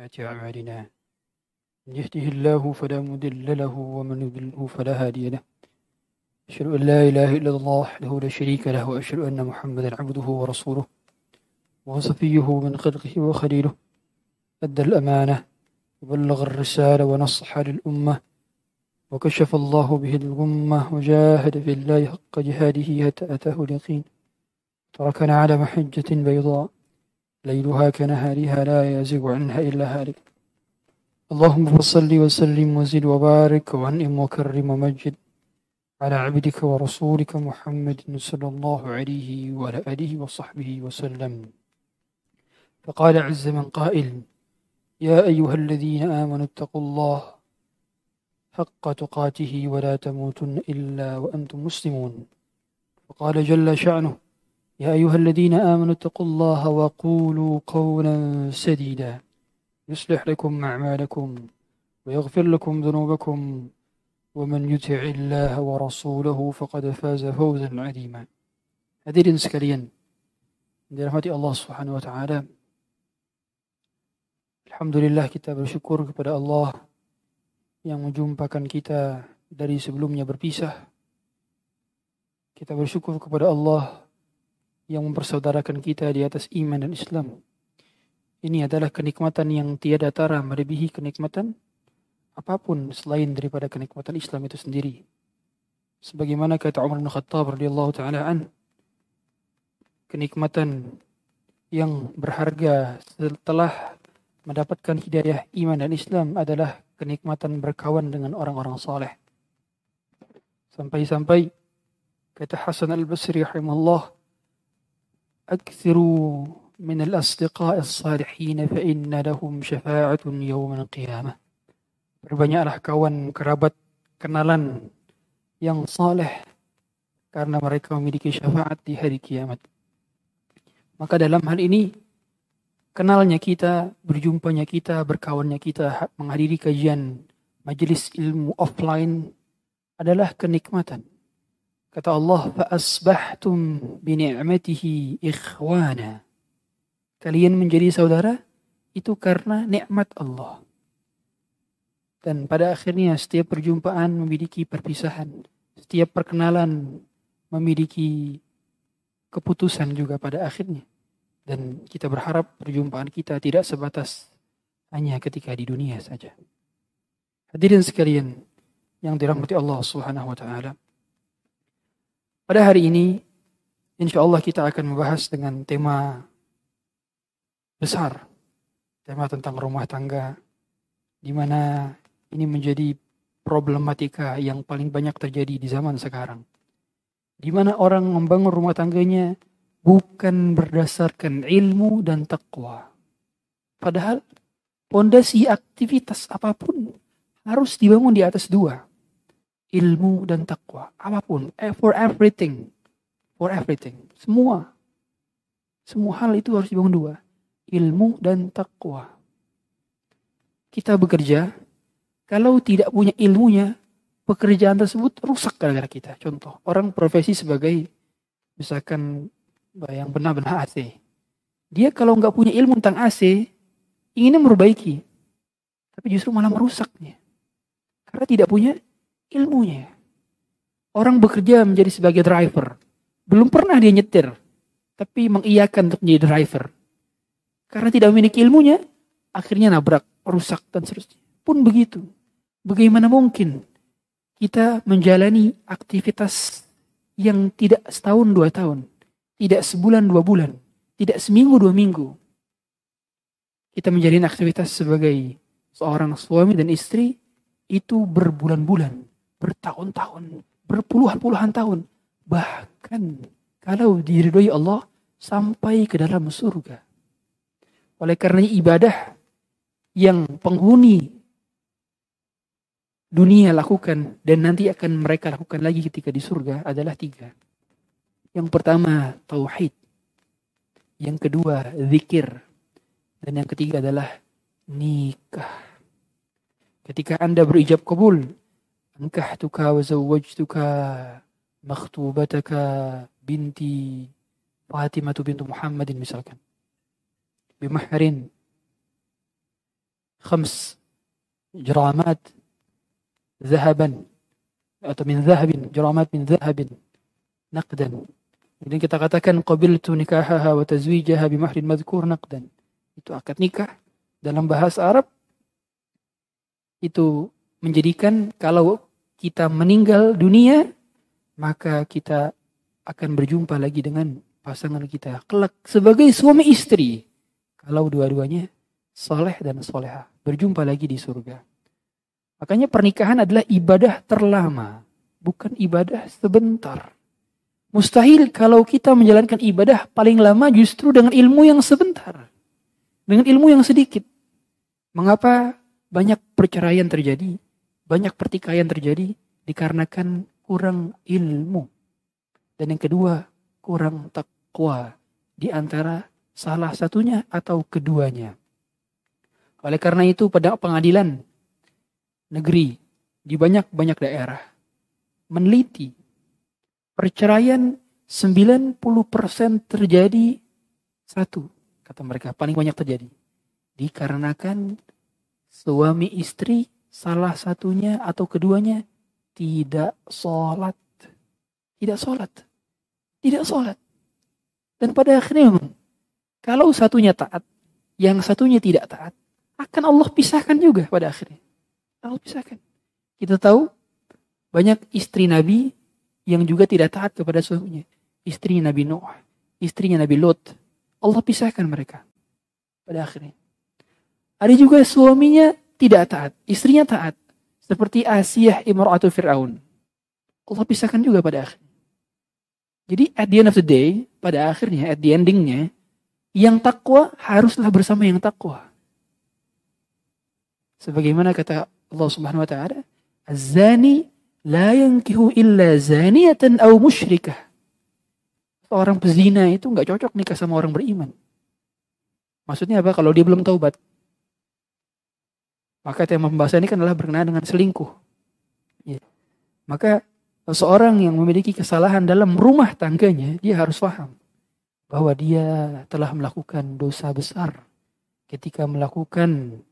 وسيئات أعمالنا. من يهده الله فلا مضل له ومن يضلله فلا هادي له. أشهد أن لا إله إلا الله وحده لا شريك له وأشهد أن محمدا عبده ورسوله وصفيه من خلقه وخليله. أدى الأمانة وبلغ الرسالة ونصح للأمة وكشف الله به الغمة وجاهد في الله حق جهاده حتى أتاه اليقين. تركنا على محجة بيضاء. ليلها كنهارها لا يزيغ عنها إلا هالك. اللهم صل وسلم وزد وبارك وأنعم وكرم ومجد على عبدك ورسولك محمد صلى الله عليه وعلى آله وصحبه وسلم. فقال عز من قائل يا أيها الذين آمنوا اتقوا الله حق تقاته ولا تموتن إلا وأنتم مسلمون. وقال جل شأنه يا أيها الذين آمنوا اتقوا الله وقولوا قولا سديدا يصلح لكم أعمالكم ويغفر لكم ذنوبكم ومن يطع الله ورسوله فقد فاز فوزا عظيما هذه الإنسكالية برحمة الله سبحانه وتعالى الحمد لله كتاب الشكر kepada الله yang menjumpakan kita dari sebelumnya berpisah. Kita bersyukur kepada Allah yang mempersaudarakan kita di atas iman dan Islam ini adalah kenikmatan yang tiada tara melebihi kenikmatan apa pun selain daripada kenikmatan Islam itu sendiri. Sebagaimana kata Umar bin Khattab radhiyallahu taala an, kenikmatan yang berharga setelah mendapatkan hidayah iman dan Islam adalah kenikmatan berkawan dengan orang-orang saleh. Sampai-sampai kata Hasan al-Basri rahimahullah, "Aktsiru من الأصدقاء الصالحين فإن لهم شفاعة يوم القيامة Berbanyaklah kawan, kerabat, kenalan yang saleh karena mereka memiliki syafaat di hari kiamat. Maka dalam hal ini kenalnya kita, berjumpanya kita, berkawannya kita, menghadiri kajian majelis ilmu offline adalah kenikmatan. Kata Allah, فَأَصْبَحْتُمْ بِنِعْمَتِهِ ni'matihi. Kalian menjadi saudara itu karena nikmat Allah. Dan pada akhirnya setiap perjumpaan memiliki perpisahan, setiap perkenalan memiliki keputusan juga pada akhirnya. Dan kita berharap perjumpaan kita tidak sebatas hanya ketika di dunia saja. Hadirin sekalian yang dirahmati Allah Subhanahu wa taala. Pada hari ini insya Allah kita akan membahas dengan tema besar tema tentang rumah tangga di mana ini menjadi problematika yang paling banyak terjadi di zaman sekarang. Di mana orang membangun rumah tangganya bukan berdasarkan ilmu dan takwa. Padahal pondasi aktivitas apa pun harus dibangun di atas dua. Ilmu dan takwa. Apa pun. For everything. For everything. Semua. Semua hal itu harus dibangun dua ilmu dan takwa. Kita bekerja, kalau tidak punya ilmunya, pekerjaan tersebut rusak gara-gara kita. Contoh, orang profesi sebagai misalkan yang benar-benar AC. Dia kalau nggak punya ilmu tentang AC, inginnya memperbaiki. Tapi justru malah merusaknya. Karena tidak punya ilmunya. Orang bekerja menjadi sebagai driver. Belum pernah dia nyetir. Tapi mengiyakan untuk menjadi driver karena tidak memiliki ilmunya, akhirnya nabrak, rusak, dan seterusnya. Pun begitu. Bagaimana mungkin kita menjalani aktivitas yang tidak setahun dua tahun, tidak sebulan dua bulan, tidak seminggu dua minggu. Kita menjalani aktivitas sebagai seorang suami dan istri itu berbulan-bulan, bertahun-tahun, berpuluhan-puluhan tahun. Bahkan kalau diridhoi Allah sampai ke dalam surga. Oleh karena ibadah yang penghuni dunia lakukan dan nanti akan mereka lakukan lagi ketika di surga adalah tiga. Yang pertama tauhid. Yang kedua zikir. Dan yang ketiga adalah nikah. Ketika Anda berijab kabul, wa zawwajtuka makhtubataka binti Fatimah bintu Muhammadin misalkan bimahrin khams jaramat zahaban atau min zahabin jaramat min zahabin naqdan kemudian kita katakan qabiltu nikahaha wa tazwijaha bi mahrin madhkur naqdan itu akad nikah. Dalam bahasa Arab itu menjadikan kalau kita meninggal dunia maka kita akan berjumpa lagi dengan pasangan kita kelak sebagai suami istri. Kalau dua-duanya soleh dan soleha berjumpa lagi di surga. Makanya pernikahan adalah ibadah terlama bukan ibadah sebentar. Mustahil kalau kita menjalankan ibadah paling lama justru dengan ilmu yang sebentar dengan ilmu yang sedikit. Mengapa banyak perceraian terjadi banyak pertikaian terjadi dikarenakan kurang ilmu. Dan yang kedua, kurang takwa di antara salah satunya atau keduanya. Oleh karena itu pada pengadilan negeri di banyak-banyak daerah meneliti perceraian 90% terjadi satu kata mereka paling banyak terjadi dikarenakan suami istri salah satunya atau keduanya tidak sholat. Tidak sholat. Tidak sholat. Dan pada akhirnya kalau satunya taat, yang satunya tidak taat, akan Allah pisahkan juga pada akhirnya. Allah pisahkan. Kita tahu banyak istri Nabi yang juga tidak taat kepada suaminya. Istri Nabi Nuh, istrinya Nabi Lot. Allah pisahkan mereka pada akhirnya. Ada juga suaminya tidak taat, istrinya taat. Seperti Asiyah imra'atu Fir'aun. Allah pisahkan juga pada akhirnya. Jadi at the end of the day, pada akhirnya, at the endingnya, yang takwa haruslah bersama yang takwa. Sebagaimana kata Allah Subhanahu wa taala, "Az-zani la yankihu illa zaniyatan aw musyrikah." Orang pezina itu nggak cocok nikah sama orang beriman. Maksudnya apa? Kalau dia belum taubat. Maka tema pembahasan ini kan adalah berkenaan dengan selingkuh. Ya. Maka seorang yang memiliki kesalahan dalam rumah tangganya, dia harus paham bahwa dia telah melakukan dosa besar ketika melakukan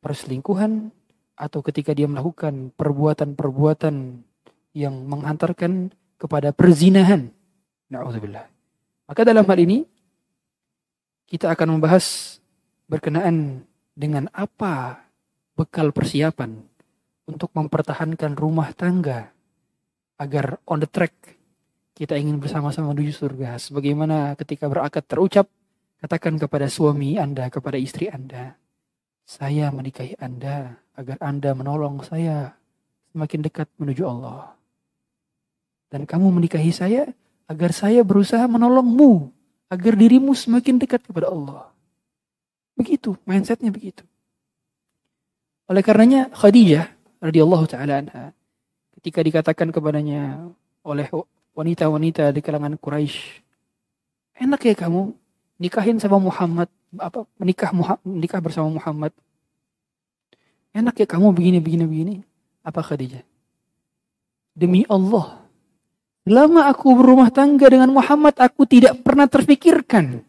perselingkuhan atau ketika dia melakukan perbuatan-perbuatan yang menghantarkan kepada perzinahan. Na'udzubillah. Maka dalam hal ini kita akan membahas berkenaan dengan apa bekal persiapan untuk mempertahankan rumah tangga agar on the track kita ingin bersama-sama menuju surga. Sebagaimana ketika berakad terucap, katakan kepada suami Anda, kepada istri Anda, saya menikahi Anda agar Anda menolong saya semakin dekat menuju Allah. Dan kamu menikahi saya agar saya berusaha menolongmu agar dirimu semakin dekat kepada Allah. Begitu, mindsetnya begitu. Oleh karenanya Khadijah radhiyallahu taala anha ketika dikatakan kepadanya oleh wanita-wanita di kalangan Quraisy, enak ya kamu nikahin sama Muhammad apa menikah menikah bersama Muhammad. Enak ya kamu begini begini begini. Apa Khadijah? Demi Allah, Lama aku berumah tangga dengan Muhammad, aku tidak pernah terfikirkan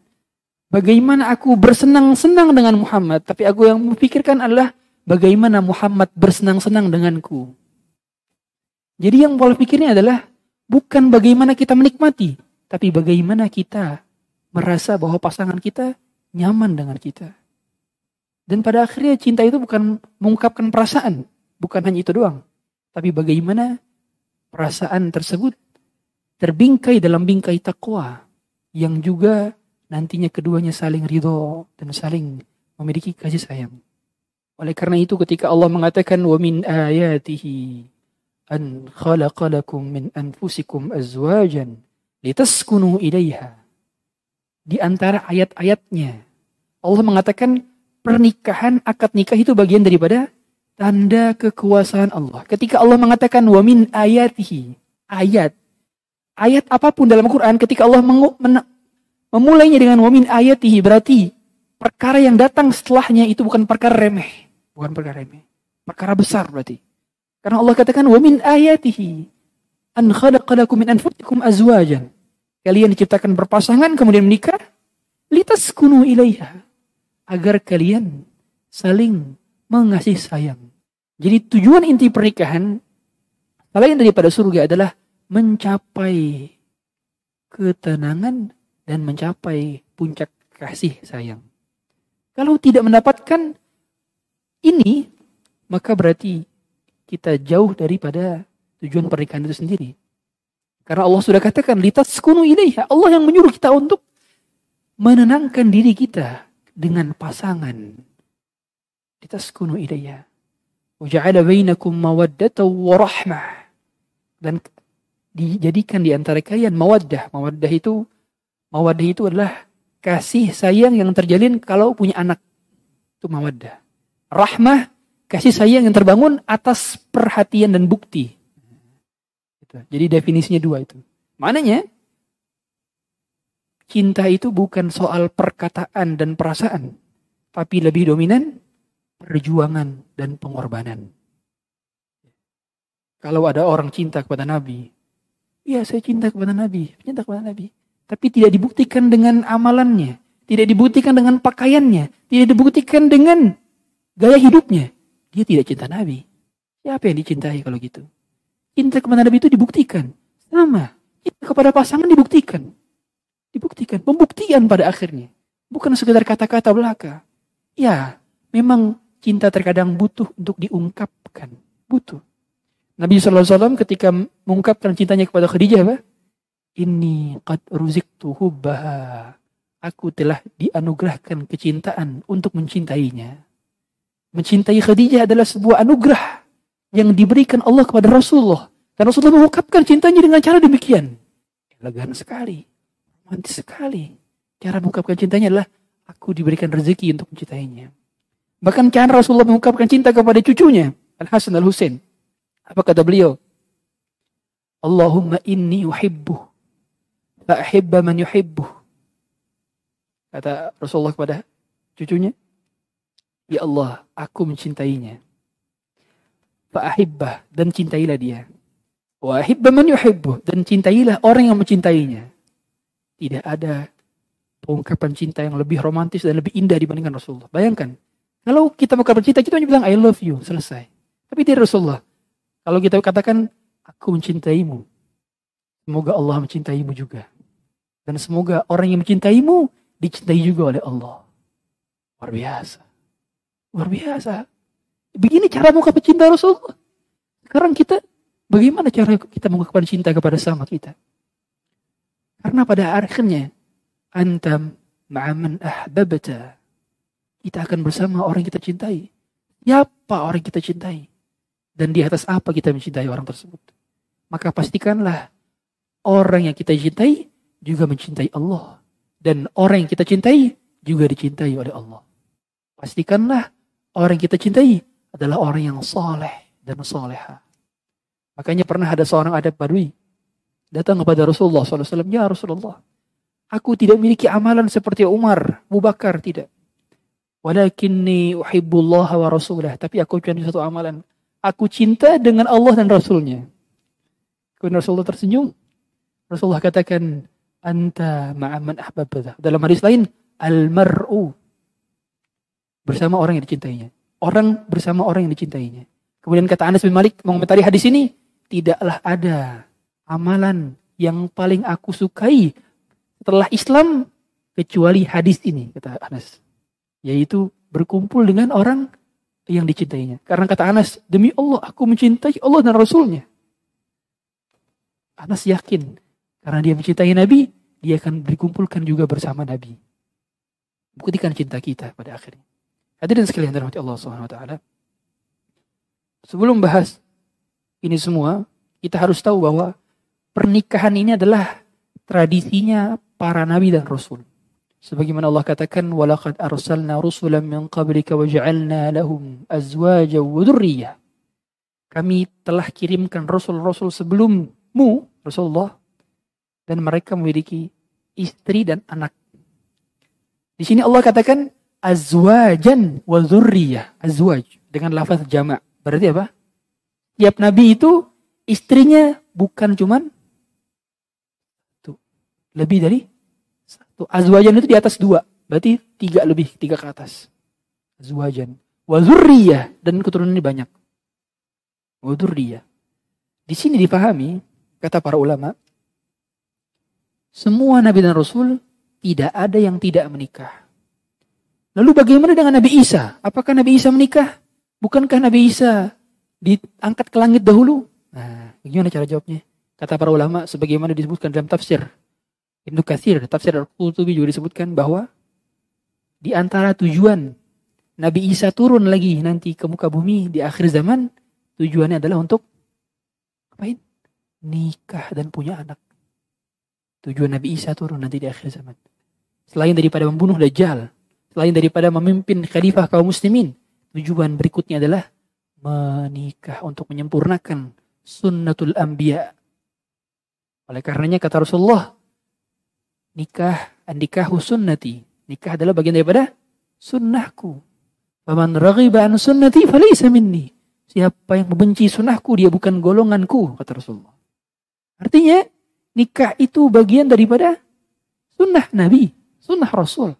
Bagaimana aku bersenang-senang dengan Muhammad, tapi aku yang memikirkan adalah bagaimana Muhammad bersenang-senang denganku. Jadi yang pola pikirnya adalah bukan bagaimana kita menikmati, tapi bagaimana kita merasa bahwa pasangan kita nyaman dengan kita. Dan pada akhirnya cinta itu bukan mengungkapkan perasaan, bukan hanya itu doang, tapi bagaimana perasaan tersebut terbingkai dalam bingkai takwa yang juga nantinya keduanya saling ridho dan saling memiliki kasih sayang. Oleh karena itu ketika Allah mengatakan wa min ayatihi an khalaqalakum min anfusikum azwajan litaskunu ilaiha. Di antara ayat-ayatnya Allah mengatakan pernikahan akad nikah itu bagian daripada tanda kekuasaan Allah. Ketika Allah mengatakan wa min ayatihi ayat ayat apa pun dalam Quran ketika Allah Memulainya dengan wamin ayatihi berarti perkara yang datang setelahnya itu bukan perkara remeh. Bukan perkara remeh. Perkara besar berarti. Karena Allah katakan wamin ayatihi an khalaqalakum min anfusikum azwajan. Kalian diciptakan berpasangan kemudian menikah litas kunu ilaiha. Agar kalian saling mengasihi sayang. Jadi tujuan inti pernikahan selain daripada surga adalah mencapai ketenangan dan mencapai puncak kasih sayang. Kalau tidak mendapatkan ini, maka berarti kita jauh daripada tujuan pernikahan itu sendiri. Karena Allah sudah katakan, litaskunu ilaiha. Allah yang menyuruh kita untuk menenangkan diri kita dengan pasangan. Litaskunu ilaiha. Waja'ala bainakum mawaddata wa rahmah. Dan dijadikan di antara kalian mawaddah. Mawaddah itu mawaddah itu adalah kasih sayang yang terjalin kalau punya anak. Itu mawaddah. Rahmah kasih sayang yang terbangun atas perhatian dan bukti. Jadi definisinya dua itu. Maknanya cinta itu bukan soal perkataan dan perasaan, tapi lebih dominan perjuangan dan pengorbanan. Kalau ada orang cinta kepada Nabi, ya saya cinta kepada Nabi, cinta kepada Nabi. Tapi tidak dibuktikan dengan amalannya, tidak dibuktikan dengan pakaiannya, tidak dibuktikan dengan gaya hidupnya. Dia tidak cinta Nabi. Siapa yang dicintai kalau gitu? Cinta kepada Nabi itu dibuktikan. Sama. Cinta kepada pasangan dibuktikan. Dibuktikan. Pembuktian pada akhirnya. Bukan sekedar kata-kata belaka. Ya, memang cinta terkadang butuh untuk diungkapkan. Butuh. Nabi SAW ketika mengungkapkan cintanya kepada Khadijah apa? Ini qad ruziktu hubbaha. Aku telah dianugerahkan kecintaan untuk mencintainya. Mencintai Khadijah adalah sebuah anugerah yang diberikan Allah kepada Rasulullah. Dan Rasulullah mengungkapkan cintanya dengan cara demikian. Elegan sekali. Romantis sekali. Cara mengungkapkan cintanya adalah aku diberikan rezeki untuk mencintainya. Bahkan cara Rasulullah mengungkapkan cinta kepada cucunya, Al-Hasan Al-Husain. Apa kata beliau? Allahumma inni uhibbu fa'ahibba man yuhibbu. Kata Rasulullah kepada cucunya, Ya Allah, aku mencintainya. Fa'ahibbah dan cintailah dia. Wa ahibba man yuhibbu dan cintailah orang yang mencintainya. Tidak ada pengungkapan cinta yang lebih romantis dan lebih indah dibandingkan Rasulullah. Bayangkan, kalau kita mau cinta, kita hanya bilang I love you, selesai. Tapi tidak Rasulullah. Kalau kita katakan aku mencintaimu, semoga Allah mencintaimu juga. Dan semoga orang yang mencintaimu dicintai juga oleh Allah. Luar biasa. Luar biasa. Begini cara mengungkapkan cinta Rasulullah. Sekarang kita, bagaimana cara kita mengungkapkan cinta kepada sama kita? Karena pada akhirnya, antam ma'aman ahbabta kita akan bersama orang yang kita cintai. Siapa orang yang kita cintai? Dan di atas apa kita mencintai orang tersebut? Maka pastikanlah orang yang kita cintai juga mencintai Allah. Dan orang yang kita cintai juga dicintai oleh Allah. Pastikanlah orang yang kita cintai adalah orang yang soleh dan soleha. Makanya pernah ada seorang adat badui datang kepada Rasulullah SAW. Ya Rasulullah, aku tidak memiliki amalan seperti Umar, Abu Bakar, tidak. Walakinni uhibbullah wa rasulah. Tapi aku cuma satu amalan. Aku cinta dengan Allah dan Rasulnya. Kemudian Rasulullah tersenyum. Rasulullah katakan, Anta ma'aman ahbabata. Dalam hadis lain, Al-mar'u. Bersama orang yang dicintainya. Orang bersama orang yang dicintainya. Kemudian kata Anas bin Malik mengomentari hadis ini, tidaklah ada amalan yang paling aku sukai setelah Islam kecuali hadis ini, kata Anas yaitu berkumpul dengan orang yang dicintainya. Karena kata Anas, demi Allah aku mencintai Allah dan Rasulnya. Anas yakin, karena dia mencintai Nabi, dia akan dikumpulkan juga bersama Nabi. Buktikan cinta kita pada akhirnya. Hadirin sekalian dirahmati Allah Subhanahu wa taala. Sebelum bahas ini semua, kita harus tahu bahwa pernikahan ini adalah tradisinya para nabi dan rasul. Sebagaimana Allah katakan, "Walaqad arsalna rusulan min qablika wa ja'alna lahum azwaja wa dhurriyyah." Kami telah kirimkan rasul-rasul sebelummu, Rasulullah, dan mereka memiliki istri dan anak. Di sini Allah katakan azwajan wa dhurriyyah, azwaj dengan lafaz jamak. Berarti apa? Tiap nabi itu istrinya bukan cuman tuh, lebih dari Tuh, azwajan itu di atas dua. Berarti tiga lebih, tiga ke atas. azwajan wa dzurriyyah dan keturunan ini banyak. Wa dzurriyyah. Di sini dipahami kata para ulama semua nabi dan rasul tidak ada yang tidak menikah. Lalu bagaimana dengan Nabi Isa? Apakah Nabi Isa menikah? Bukankah Nabi Isa diangkat ke langit dahulu? Nah, bagaimana cara jawabnya? Kata para ulama sebagaimana disebutkan dalam tafsir Ibnu Katsir, tafsir Al-Qurtubi juga disebutkan bahwa di antara tujuan Nabi Isa turun lagi nanti ke muka bumi di akhir zaman, tujuannya adalah untuk apain? Nikah dan punya anak. Tujuan Nabi Isa turun nanti di akhir zaman. Selain daripada membunuh Dajjal, selain daripada memimpin khalifah kaum muslimin, tujuan berikutnya adalah menikah untuk menyempurnakan sunnatul anbiya. Oleh karenanya kata Rasulullah, nikah nikah sunnati. Nikah adalah bagian daripada sunnahku. Faman raghiba an sunnati falaysa minni. Siapa yang membenci sunnahku dia bukan golonganku kata Rasulullah. Artinya nikah itu bagian daripada sunnah Nabi, sunnah Rasul.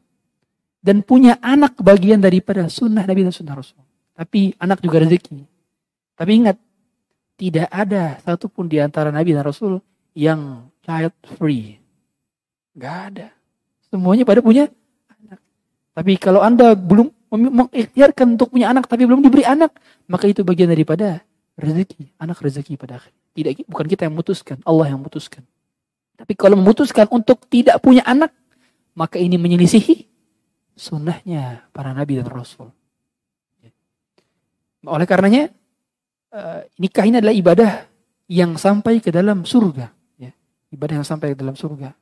Dan punya anak bagian daripada sunnah Nabi dan sunnah Rasul. Tapi anak juga rezeki. Tapi ingat, tidak ada satupun di antara Nabi dan Rasul yang child free. Gak ada. Semuanya pada punya anak. Tapi kalau Anda belum mengikhtiarkan untuk punya anak tapi belum diberi anak, maka itu bagian daripada rezeki, anak rezeki pada akhir. Tidak bukan kita yang memutuskan, Allah yang memutuskan. Tapi kalau memutuskan untuk tidak punya anak, maka ini menyelisihi sunnahnya para nabi dan rasul. Oleh karenanya, uh, nikah ini adalah ibadah yang sampai ke dalam surga. Ya. Ibadah yang sampai ke dalam surga.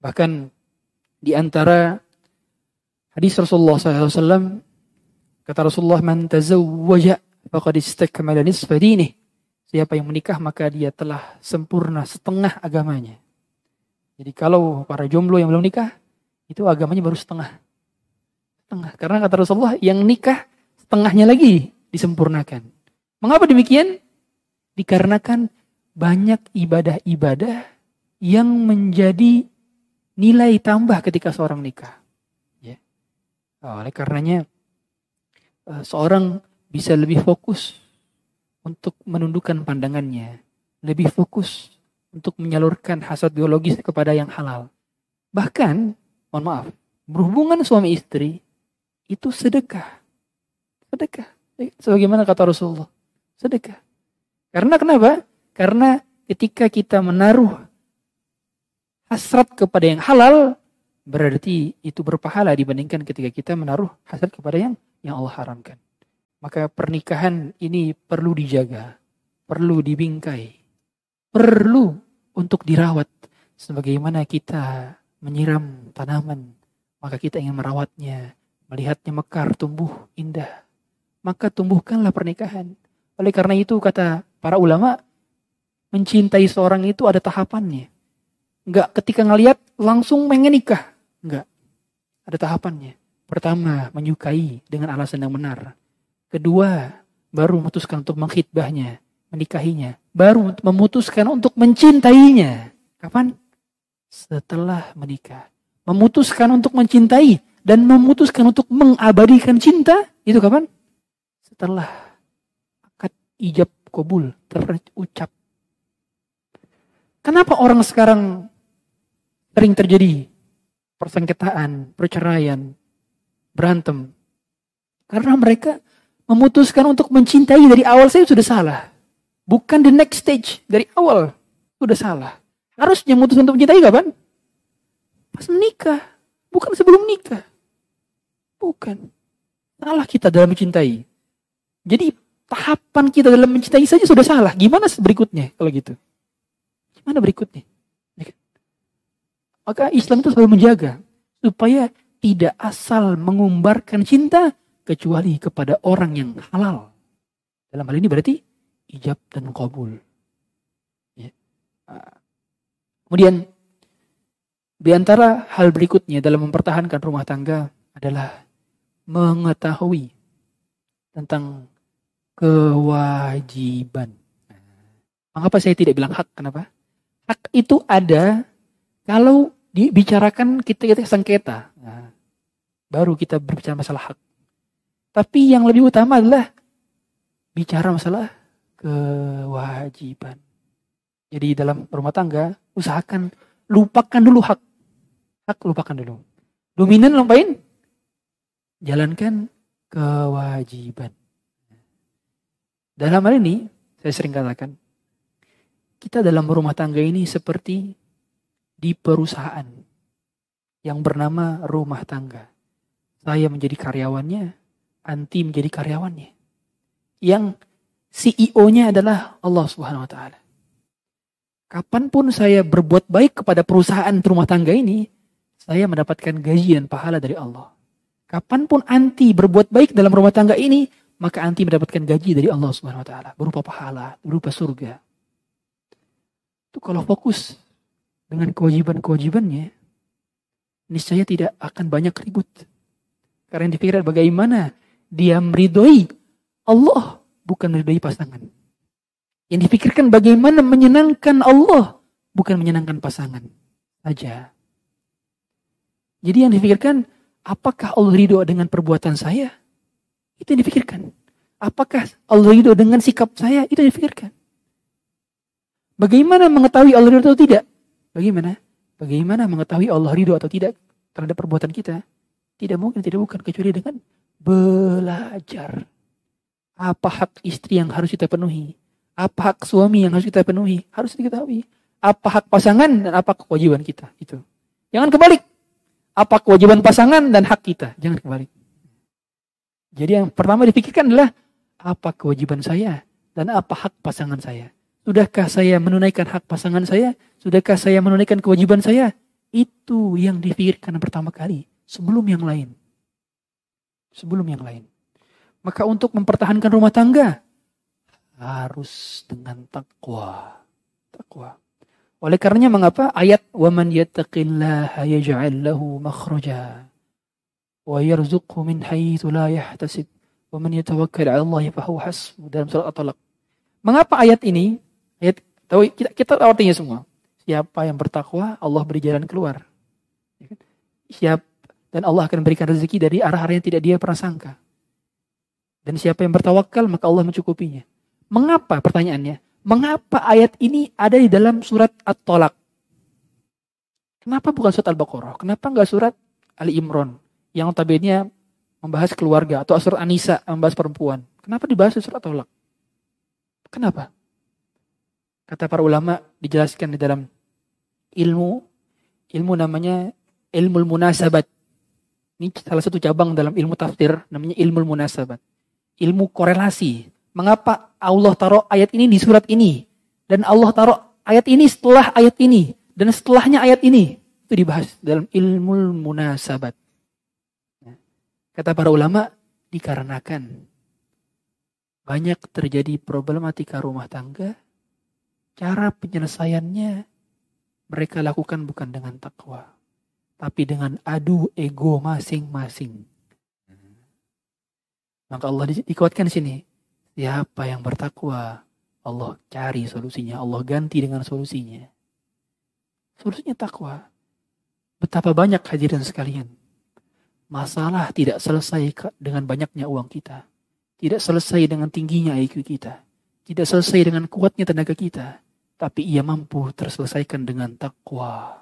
Bahkan di antara hadis Rasulullah SAW, kata Rasulullah, Man tazawwaja faqad istakmala nisfa dinih. Siapa yang menikah maka dia telah sempurna setengah agamanya. Jadi kalau para jomblo yang belum nikah, itu agamanya baru setengah. Setengah. Karena kata Rasulullah, yang nikah setengahnya lagi disempurnakan. Mengapa demikian? Dikarenakan banyak ibadah-ibadah yang menjadi nilai tambah ketika seorang nikah. Ya. Oleh karenanya eh, seorang bisa lebih fokus untuk menundukkan pandangannya, lebih fokus untuk menyalurkan hasad biologis kepada yang halal. Bahkan, mohon maaf, berhubungan suami istri itu sedekah. Sedekah. Sebagaimana kata Rasulullah sedekah. Karena kenapa? Karena ketika kita menaruh hasrat kepada yang halal, berarti itu berpahala dibandingkan ketika kita menaruh hasrat kepada yang yang Allah haramkan. Maka pernikahan ini perlu dijaga, perlu dibingkai, perlu untuk dirawat. Sebagaimana kita menyiram tanaman, maka kita ingin merawatnya, melihatnya mekar, tumbuh indah. Maka tumbuhkanlah pernikahan. Oleh karena itu kata para ulama, mencintai seorang itu ada tahapannya. Enggak ketika ngeliat langsung pengen nikah. Enggak. Ada tahapannya. Pertama, menyukai dengan alasan yang benar. Kedua, baru memutuskan untuk menghitbahnya, menikahinya. Baru memutuskan untuk mencintainya. Kapan? Setelah menikah. Memutuskan untuk mencintai dan memutuskan untuk mengabadikan cinta. Itu kapan? Setelah ijab kabul terucap. Kenapa orang sekarang sering terjadi persengketaan, perceraian, berantem? Karena mereka memutuskan untuk mencintai dari awal saya sudah salah. Bukan the next stage dari awal sudah salah. Harusnya memutuskan untuk mencintai kapan? Pas menikah, bukan sebelum nikah. Bukan. Salah kita dalam mencintai. Jadi tahapan kita dalam mencintai saja sudah salah. Gimana berikutnya kalau gitu? Gimana berikutnya? Ya kan? Maka Islam itu selalu menjaga supaya tidak asal mengumbarkan cinta kecuali kepada orang yang halal. Dalam hal ini berarti ijab dan kabul. Ya. Kemudian di antara hal berikutnya dalam mempertahankan rumah tangga adalah mengetahui tentang kewajiban. Mengapa saya tidak bilang hak? Kenapa? Hak itu ada kalau dibicarakan kita kita sengketa. Nah, baru kita berbicara masalah hak. Tapi yang lebih utama adalah bicara masalah kewajiban. Jadi dalam rumah tangga usahakan lupakan dulu hak. Hak lupakan dulu. Dominan lupain. Jalankan kewajiban. Dalam hal ini saya sering katakan kita dalam rumah tangga ini seperti di perusahaan yang bernama rumah tangga. Saya menjadi karyawannya, anti menjadi karyawannya. Yang CEO-nya adalah Allah Subhanahu wa taala. Kapan pun saya berbuat baik kepada perusahaan rumah tangga ini, saya mendapatkan gaji dan pahala dari Allah. Kapan pun anti berbuat baik dalam rumah tangga ini, maka anti mendapatkan gaji dari Allah Subhanahu wa taala, berupa pahala, berupa surga. Itu kalau fokus dengan kewajiban-kewajibannya, niscaya tidak akan banyak ribut. Karena yang dipikirkan bagaimana dia meridhoi Allah, bukan meridhoi pasangan. Yang dipikirkan bagaimana menyenangkan Allah, bukan menyenangkan pasangan saja. Jadi yang dipikirkan, apakah Allah ridho dengan perbuatan saya? Itu yang dipikirkan. Apakah Allah ridho dengan sikap saya? Itu yang dipikirkan. Bagaimana mengetahui Allah ridho atau tidak? Bagaimana? Bagaimana mengetahui Allah ridho atau tidak terhadap perbuatan kita? Tidak mungkin, tidak bukan kecuali dengan belajar. Apa hak istri yang harus kita penuhi? Apa hak suami yang harus kita penuhi? Harus diketahui. Apa hak pasangan dan apa kewajiban kita? Itu. Jangan kebalik. Apa kewajiban pasangan dan hak kita? Jangan kebalik. Jadi yang pertama dipikirkan adalah apa kewajiban saya dan apa hak pasangan saya. Sudahkah saya menunaikan hak pasangan saya? Sudahkah saya menunaikan kewajiban saya? Itu yang dipikirkan pertama kali. Sebelum yang lain. Sebelum yang lain. Maka untuk mempertahankan rumah tangga harus dengan takwa. Takwa. Oleh karenanya mengapa ayat waman yattaqillaha yaj'al lahu makhraja wa yarzuqhu min haitsu la yahtasib wa man yatawakkal 'ala Allah fa huwa hasbuh dalam surat At-Talaq. Mengapa ayat ini? Ayat tahu kita kita artinya semua. Siapa yang bertakwa, Allah beri jalan keluar. Ya kan? Siap dan Allah akan berikan rezeki dari arah-arah yang tidak dia pernah sangka. Dan siapa yang bertawakal, maka Allah mencukupinya. Mengapa pertanyaannya? Mengapa ayat ini ada di dalam surat At-Tolak? Kenapa bukan surat Al-Baqarah? Kenapa enggak surat Ali Imran? Yang notabene membahas keluarga. Atau surat Anisa membahas perempuan. Kenapa dibahas di surat At-Tolak? Kenapa? Kata para ulama dijelaskan di dalam ilmu ilmu namanya ilmu munasabat. Ini salah satu cabang dalam ilmu tafsir namanya ilmu munasabat. Ilmu korelasi. Mengapa Allah taruh ayat ini di surat ini dan Allah taruh ayat ini setelah ayat ini dan setelahnya ayat ini itu dibahas dalam ilmu munasabat. Kata para ulama dikarenakan banyak terjadi problematika rumah tangga Cara penyelesaiannya mereka lakukan bukan dengan takwa, tapi dengan adu ego masing-masing. Maka Allah di, dikuatkan di sini. Siapa yang bertakwa, Allah cari solusinya, Allah ganti dengan solusinya. Solusinya takwa. Betapa banyak hadirin sekalian. Masalah tidak selesai dengan banyaknya uang kita. Tidak selesai dengan tingginya IQ kita. Tidak selesai dengan kuatnya tenaga kita tapi ia mampu terselesaikan dengan takwa.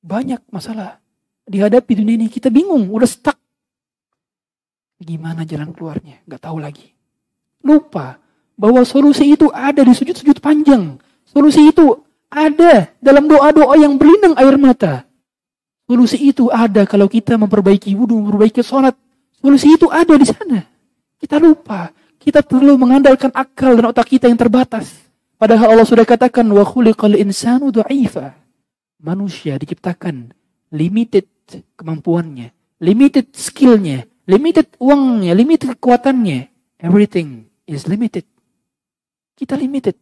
Banyak masalah dihadapi dunia ini kita bingung, udah stuck. Gimana jalan keluarnya? Gak tahu lagi. Lupa bahwa solusi itu ada di sujud-sujud panjang. Solusi itu ada dalam doa-doa yang berlinang air mata. Solusi itu ada kalau kita memperbaiki wudhu, memperbaiki sholat. Solusi itu ada di sana. Kita lupa. Kita perlu mengandalkan akal dan otak kita yang terbatas. Padahal Allah sudah katakan wa khuliqal insanu dha'ifa. Manusia diciptakan limited kemampuannya, limited skillnya, limited uangnya, limited kekuatannya. Everything is limited. Kita limited.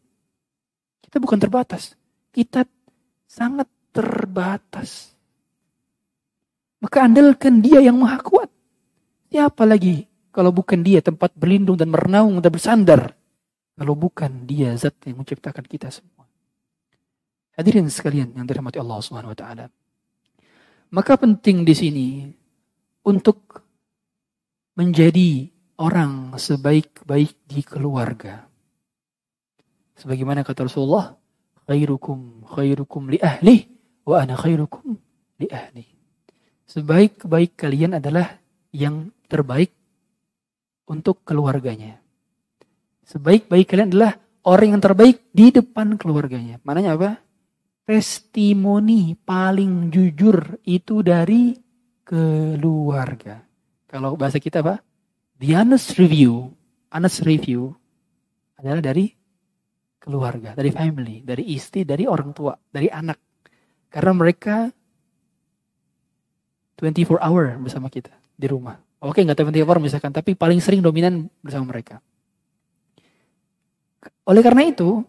Kita bukan terbatas. Kita sangat terbatas. Maka andalkan dia yang maha kuat. Siapa lagi kalau bukan dia tempat berlindung dan merenaung dan bersandar. Kalau bukan dia zat yang menciptakan kita semua. Hadirin sekalian yang dirahmati Allah Subhanahu wa taala. Maka penting di sini untuk menjadi orang sebaik-baik di keluarga. Sebagaimana kata Rasulullah, khairukum khairukum li ahli wa ana khairukum li ahli. Sebaik-baik kalian adalah yang terbaik untuk keluarganya. Sebaik-baik kalian adalah orang yang terbaik di depan keluarganya. Mananya apa? Testimoni paling jujur itu dari keluarga. Kalau bahasa kita apa? The honest review, honest review adalah dari keluarga, dari family, dari istri, dari orang tua, dari anak. Karena mereka 24 hour bersama kita di rumah. Oke, nggak 24 hour misalkan, tapi paling sering dominan bersama mereka. Oleh karena itu,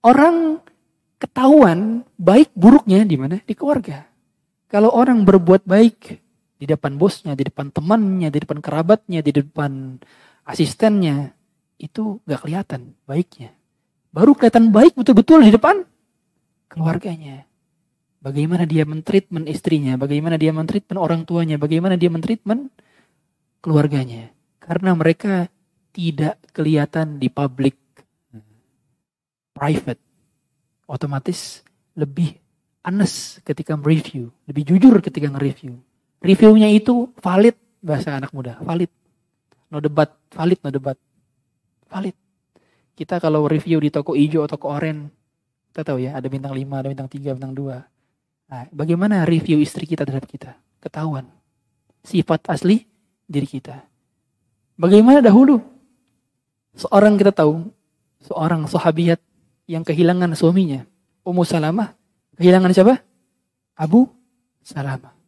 orang ketahuan baik buruknya di mana? Di keluarga. Kalau orang berbuat baik di depan bosnya, di depan temannya, di depan kerabatnya, di depan asistennya, itu nggak kelihatan baiknya. Baru kelihatan baik betul-betul di depan keluarganya. Bagaimana dia mentreatment istrinya, bagaimana dia mentreatment orang tuanya, bagaimana dia mentreatment keluarganya. Karena mereka tidak kelihatan di publik private. Otomatis lebih honest ketika mereview, lebih jujur ketika nge-review. Reviewnya itu valid bahasa anak muda, valid. No debat, valid no debat. Valid. Kita kalau review di toko hijau atau toko oren, kita tahu ya, ada bintang 5, ada bintang 3, bintang 2. Nah, bagaimana review istri kita terhadap kita? Ketahuan. Sifat asli diri kita. Bagaimana dahulu? Seorang kita tahu, seorang sahabiat yang kehilangan suaminya. Ummu Salamah. Kehilangan siapa? Abu Salamah.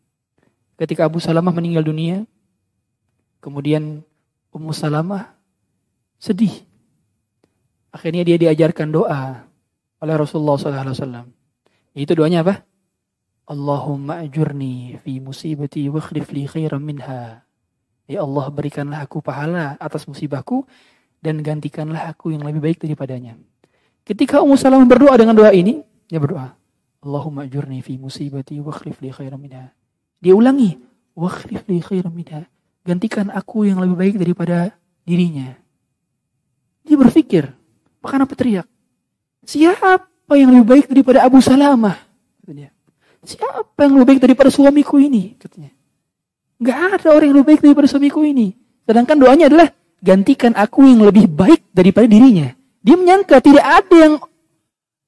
Ketika Abu Salamah meninggal dunia, kemudian Ummu Salamah sedih. Akhirnya dia diajarkan doa oleh Rasulullah SAW. Itu doanya apa? Allahumma ajurni fi musibati wa li khairan minha. Ya Allah berikanlah aku pahala atas musibahku dan gantikanlah aku yang lebih baik daripadanya. Ketika Ummu Salamah berdoa dengan doa ini, dia berdoa, Allahumma ajurni fi musibati wa li khairan minha. Dia ulangi, li khairan minha. Gantikan aku yang lebih baik daripada dirinya. Dia berpikir, bahkan apa teriak? Siapa yang lebih baik daripada Abu Salamah? Katanya. Siapa yang lebih baik daripada suamiku ini? Katanya. Gak ada orang yang lebih baik daripada suamiku ini. Sedangkan doanya adalah gantikan aku yang lebih baik daripada dirinya. Dia menyangka tidak ada yang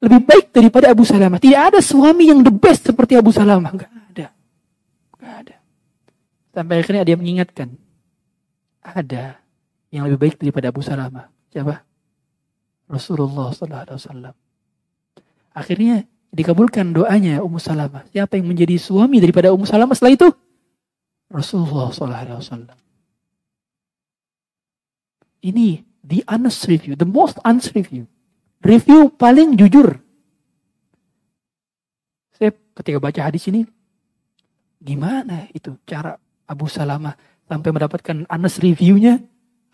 lebih baik daripada Abu Salamah. Tidak ada suami yang the best seperti Abu Salamah. Gak ada. Gak ada. Sampai akhirnya dia mengingatkan. Ada yang lebih baik daripada Abu Salamah. Siapa? Rasulullah Wasallam. Akhirnya dikabulkan doanya Ummu Salamah. Siapa yang menjadi suami daripada Ummu Salamah setelah itu? Rasulullah SAW. Ini the honest review, the most honest review. Review paling jujur. Saya ketika baca hadis ini, gimana itu cara Abu Salamah sampai mendapatkan honest reviewnya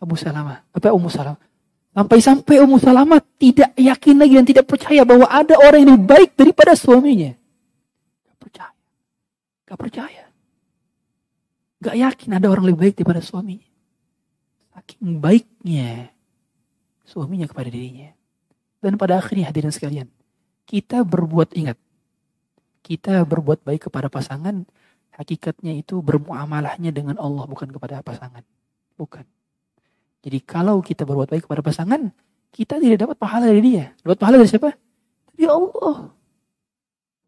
Abu Salamah, apa Ummu Salamah. Sampai-sampai Ummu Salamah tidak yakin lagi dan tidak percaya bahwa ada orang yang lebih baik daripada suaminya. Gak percaya. Gak percaya. Gak yakin ada orang lebih baik daripada suaminya. Saking baiknya suaminya kepada dirinya. Dan pada akhirnya hadirin sekalian, kita berbuat ingat. Kita berbuat baik kepada pasangan, hakikatnya itu bermuamalahnya dengan Allah bukan kepada pasangan. Bukan. Jadi kalau kita berbuat baik kepada pasangan, kita tidak dapat pahala dari dia. Dapat pahala dari siapa? Dari Allah.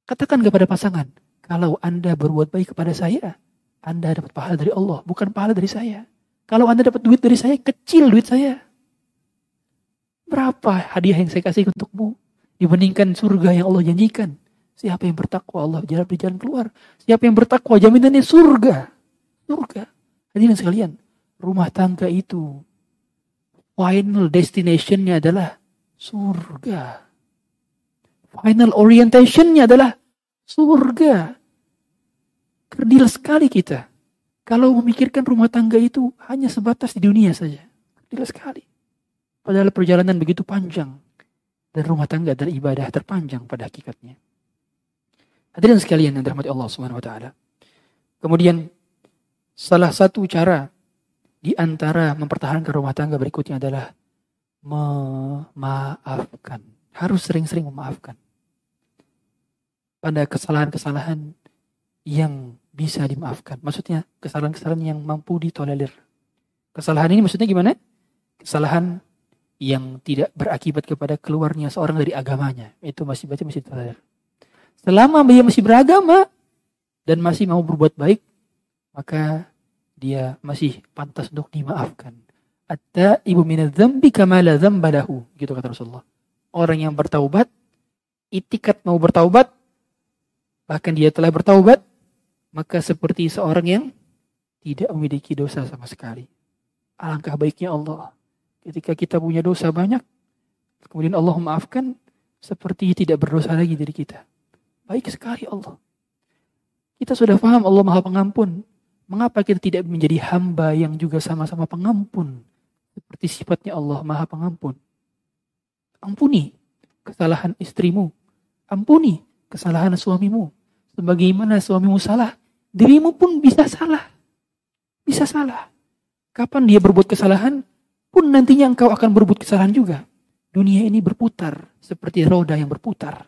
Katakan kepada pasangan, kalau Anda berbuat baik kepada saya, Anda dapat pahala dari Allah, bukan pahala dari saya. Kalau Anda dapat duit dari saya, kecil duit saya. Berapa hadiah yang saya kasih untukmu dibandingkan surga yang Allah janjikan? Siapa yang bertakwa Allah jalan di jalan keluar. Siapa yang bertakwa jaminannya surga. Surga. Hadirin sekalian, rumah tangga itu final destinationnya adalah surga. Final orientationnya adalah surga. Kerdil sekali kita. Kalau memikirkan rumah tangga itu hanya sebatas di dunia saja. Kerdil sekali. Padahal perjalanan begitu panjang. Dan rumah tangga adalah ibadah terpanjang pada hakikatnya. Hadirin sekalian yang dirahmati Allah Subhanahu wa taala. Kemudian salah satu cara di antara mempertahankan rumah tangga berikutnya adalah memaafkan. Harus sering-sering memaafkan. Pada kesalahan-kesalahan yang bisa dimaafkan. Maksudnya kesalahan-kesalahan yang mampu ditolerir. Kesalahan ini maksudnya gimana? Kesalahan yang tidak berakibat kepada keluarnya seorang dari agamanya. Itu masih baca masih ditolerir. Selama dia masih beragama dan masih mau berbuat baik, maka dia masih pantas untuk dimaafkan. Ada ibu minadzambi kamala zambalahu. Gitu kata Rasulullah. Orang yang bertaubat, itikat mau bertaubat, bahkan dia telah bertaubat, maka seperti seorang yang tidak memiliki dosa sama sekali. Alangkah baiknya Allah. Ketika kita punya dosa banyak, kemudian Allah memaafkan, seperti tidak berdosa lagi dari kita. Baik sekali Allah. Kita sudah paham Allah maha pengampun. Mengapa kita tidak menjadi hamba yang juga sama-sama pengampun? Seperti sifatnya Allah maha pengampun. Ampuni kesalahan istrimu. Ampuni kesalahan suamimu. Sebagaimana suamimu salah, dirimu pun bisa salah. Bisa salah. Kapan dia berbuat kesalahan, pun nantinya engkau akan berbuat kesalahan juga. Dunia ini berputar seperti roda yang berputar.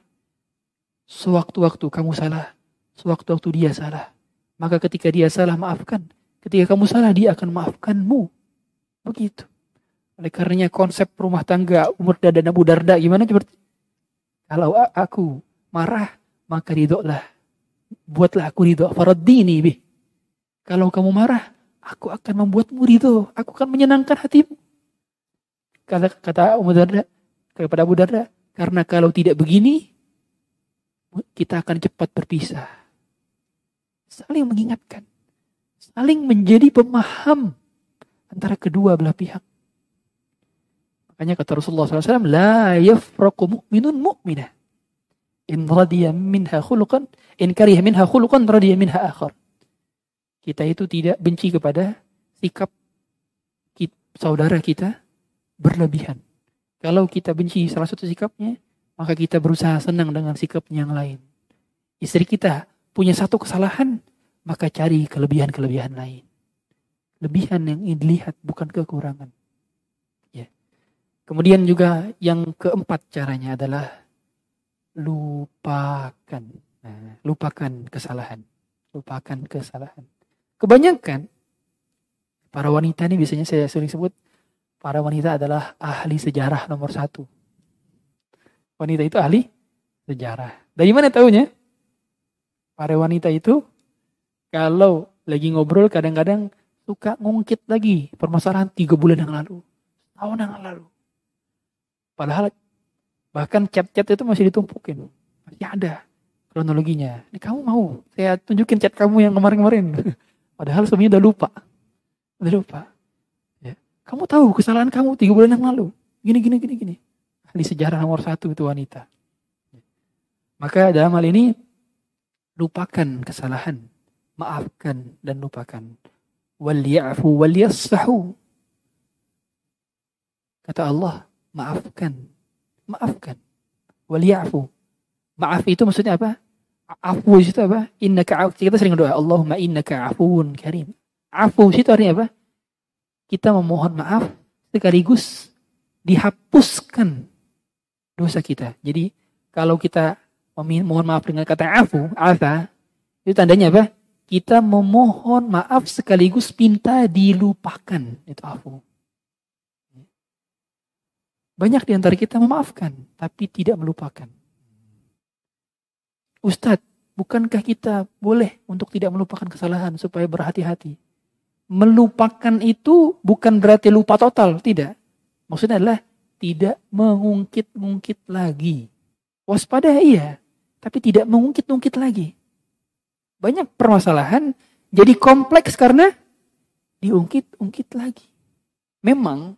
Sewaktu-waktu kamu salah, sewaktu-waktu dia salah. Maka ketika dia salah maafkan. Ketika kamu salah dia akan maafkanmu. Begitu. Oleh karenanya konsep rumah tangga umur dan Abu Darda gimana seperti kalau aku marah maka ridholah. Buatlah aku ridho. Faradini bih. Kalau kamu marah, aku akan membuatmu ridho. Aku akan menyenangkan hatimu. Kata kata Abu Darda kepada Abu Darda, karena kalau tidak begini, kita akan cepat berpisah saling mengingatkan, saling menjadi pemaham antara kedua belah pihak. Makanya kata Rasulullah SAW, La yafraku mu'minun mu'minah. In radiya minha khuluqan, in kariha minha khuluqan, radiya minha akhar. Kita itu tidak benci kepada sikap saudara kita berlebihan. Kalau kita benci salah satu sikapnya, maka kita berusaha senang dengan sikapnya yang lain. Istri kita punya satu kesalahan, maka cari kelebihan-kelebihan lain. Lebihan yang dilihat bukan kekurangan. Ya. Kemudian juga yang keempat caranya adalah lupakan. Nah, lupakan kesalahan. Lupakan kesalahan. Kebanyakan para wanita ini biasanya saya sering sebut para wanita adalah ahli sejarah nomor satu. Wanita itu ahli sejarah. Dari mana tahunya? para wanita itu kalau lagi ngobrol kadang-kadang suka ngungkit lagi permasalahan tiga bulan yang lalu, tahun yang lalu. Padahal bahkan chat-chat itu masih ditumpukin, masih ada kronologinya. Ini kamu mau saya tunjukin chat kamu yang kemarin-kemarin. Padahal sebenarnya udah lupa, udah lupa. Ya. Kamu tahu kesalahan kamu tiga bulan yang lalu. Gini, gini, gini, gini. Di sejarah nomor satu itu wanita. Maka dalam hal ini lupakan kesalahan, maafkan dan lupakan. Wal ya'fu wal. Kata Allah, maafkan, maafkan. Wal. Maaf itu maksudnya apa? Afu itu apa? Innaka kita sering doa, Allahumma innaka afuun karim. Afu itu artinya apa? Kita memohon maaf sekaligus dihapuskan dosa kita. Jadi kalau kita mohon maaf dengan kata afu, afa, itu tandanya apa? Kita memohon maaf sekaligus minta dilupakan. Itu afu. Banyak di antara kita memaafkan, tapi tidak melupakan. Ustadz, bukankah kita boleh untuk tidak melupakan kesalahan supaya berhati-hati? Melupakan itu bukan berarti lupa total, tidak. Maksudnya adalah tidak mengungkit-ungkit lagi. Waspada iya, tapi tidak mengungkit-ungkit lagi. Banyak permasalahan jadi kompleks karena diungkit-ungkit lagi. Memang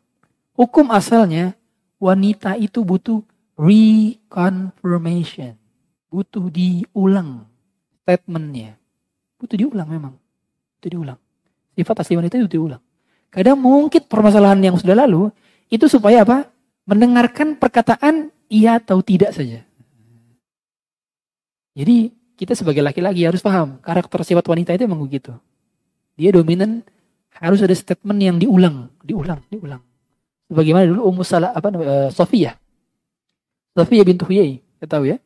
hukum asalnya wanita itu butuh reconfirmation. Butuh diulang statementnya. Butuh diulang memang. Butuh diulang. Sifat asli wanita itu diulang. Kadang mengungkit permasalahan yang sudah lalu itu supaya apa? Mendengarkan perkataan iya atau tidak saja. Jadi kita sebagai laki-laki harus paham karakter sifat wanita itu emang begitu. Dia dominan harus ada statement yang diulang, diulang, diulang. Bagaimana dulu Ummu Salah apa uh, Sofiyah. Sofiyah bintu Huyai, kita tahu ya.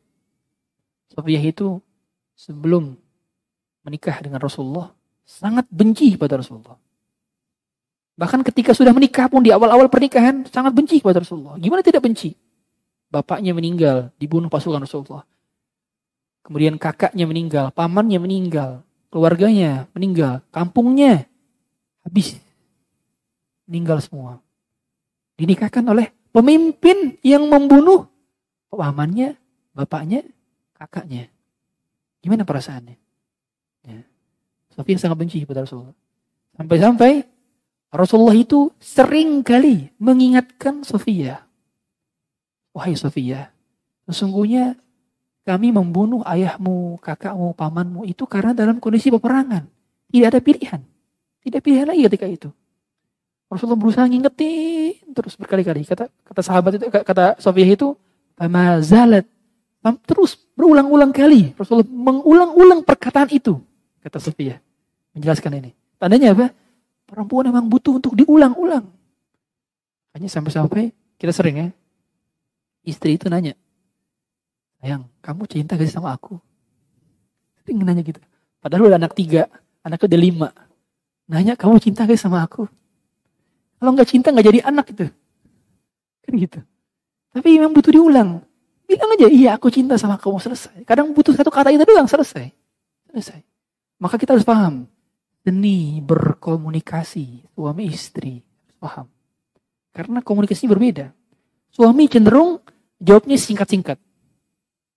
Sofiyah itu sebelum menikah dengan Rasulullah sangat benci pada Rasulullah. Bahkan ketika sudah menikah pun di awal-awal pernikahan sangat benci kepada Rasulullah. Gimana tidak benci? Bapaknya meninggal, dibunuh pasukan Rasulullah. Kemudian kakaknya meninggal, pamannya meninggal, keluarganya meninggal, kampungnya habis. Meninggal semua dinikahkan oleh pemimpin yang membunuh pamannya, bapaknya, kakaknya. Gimana perasaannya? Ya. Sofia sangat benci pada Rasulullah. Sampai-sampai Rasulullah itu sering kali mengingatkan Sofia. Wahai Sofia, sesungguhnya kami membunuh ayahmu, kakakmu, pamanmu itu karena dalam kondisi peperangan. Tidak ada pilihan. Tidak pilihan lagi ketika itu. Rasulullah berusaha ngingetin terus berkali-kali. Kata kata sahabat itu kata Sofiyah itu zalat terus berulang-ulang kali Rasulullah mengulang-ulang perkataan itu kata Sofiyah menjelaskan ini. Tandanya apa? Perempuan memang butuh untuk diulang-ulang. Hanya sampai-sampai kita sering ya. Istri itu nanya, sayang, kamu cinta gak sih sama aku? Sering nanya gitu. Padahal udah anak tiga, anaknya udah lima. Nanya, kamu cinta gak sih sama aku? Kalau nggak cinta nggak jadi anak itu. Kan gitu. Tapi memang butuh diulang. Bilang aja, iya aku cinta sama kamu selesai. Kadang butuh satu kata itu doang selesai. Selesai. Maka kita harus paham. Seni berkomunikasi suami istri. Paham. Karena komunikasi berbeda. Suami cenderung jawabnya singkat-singkat.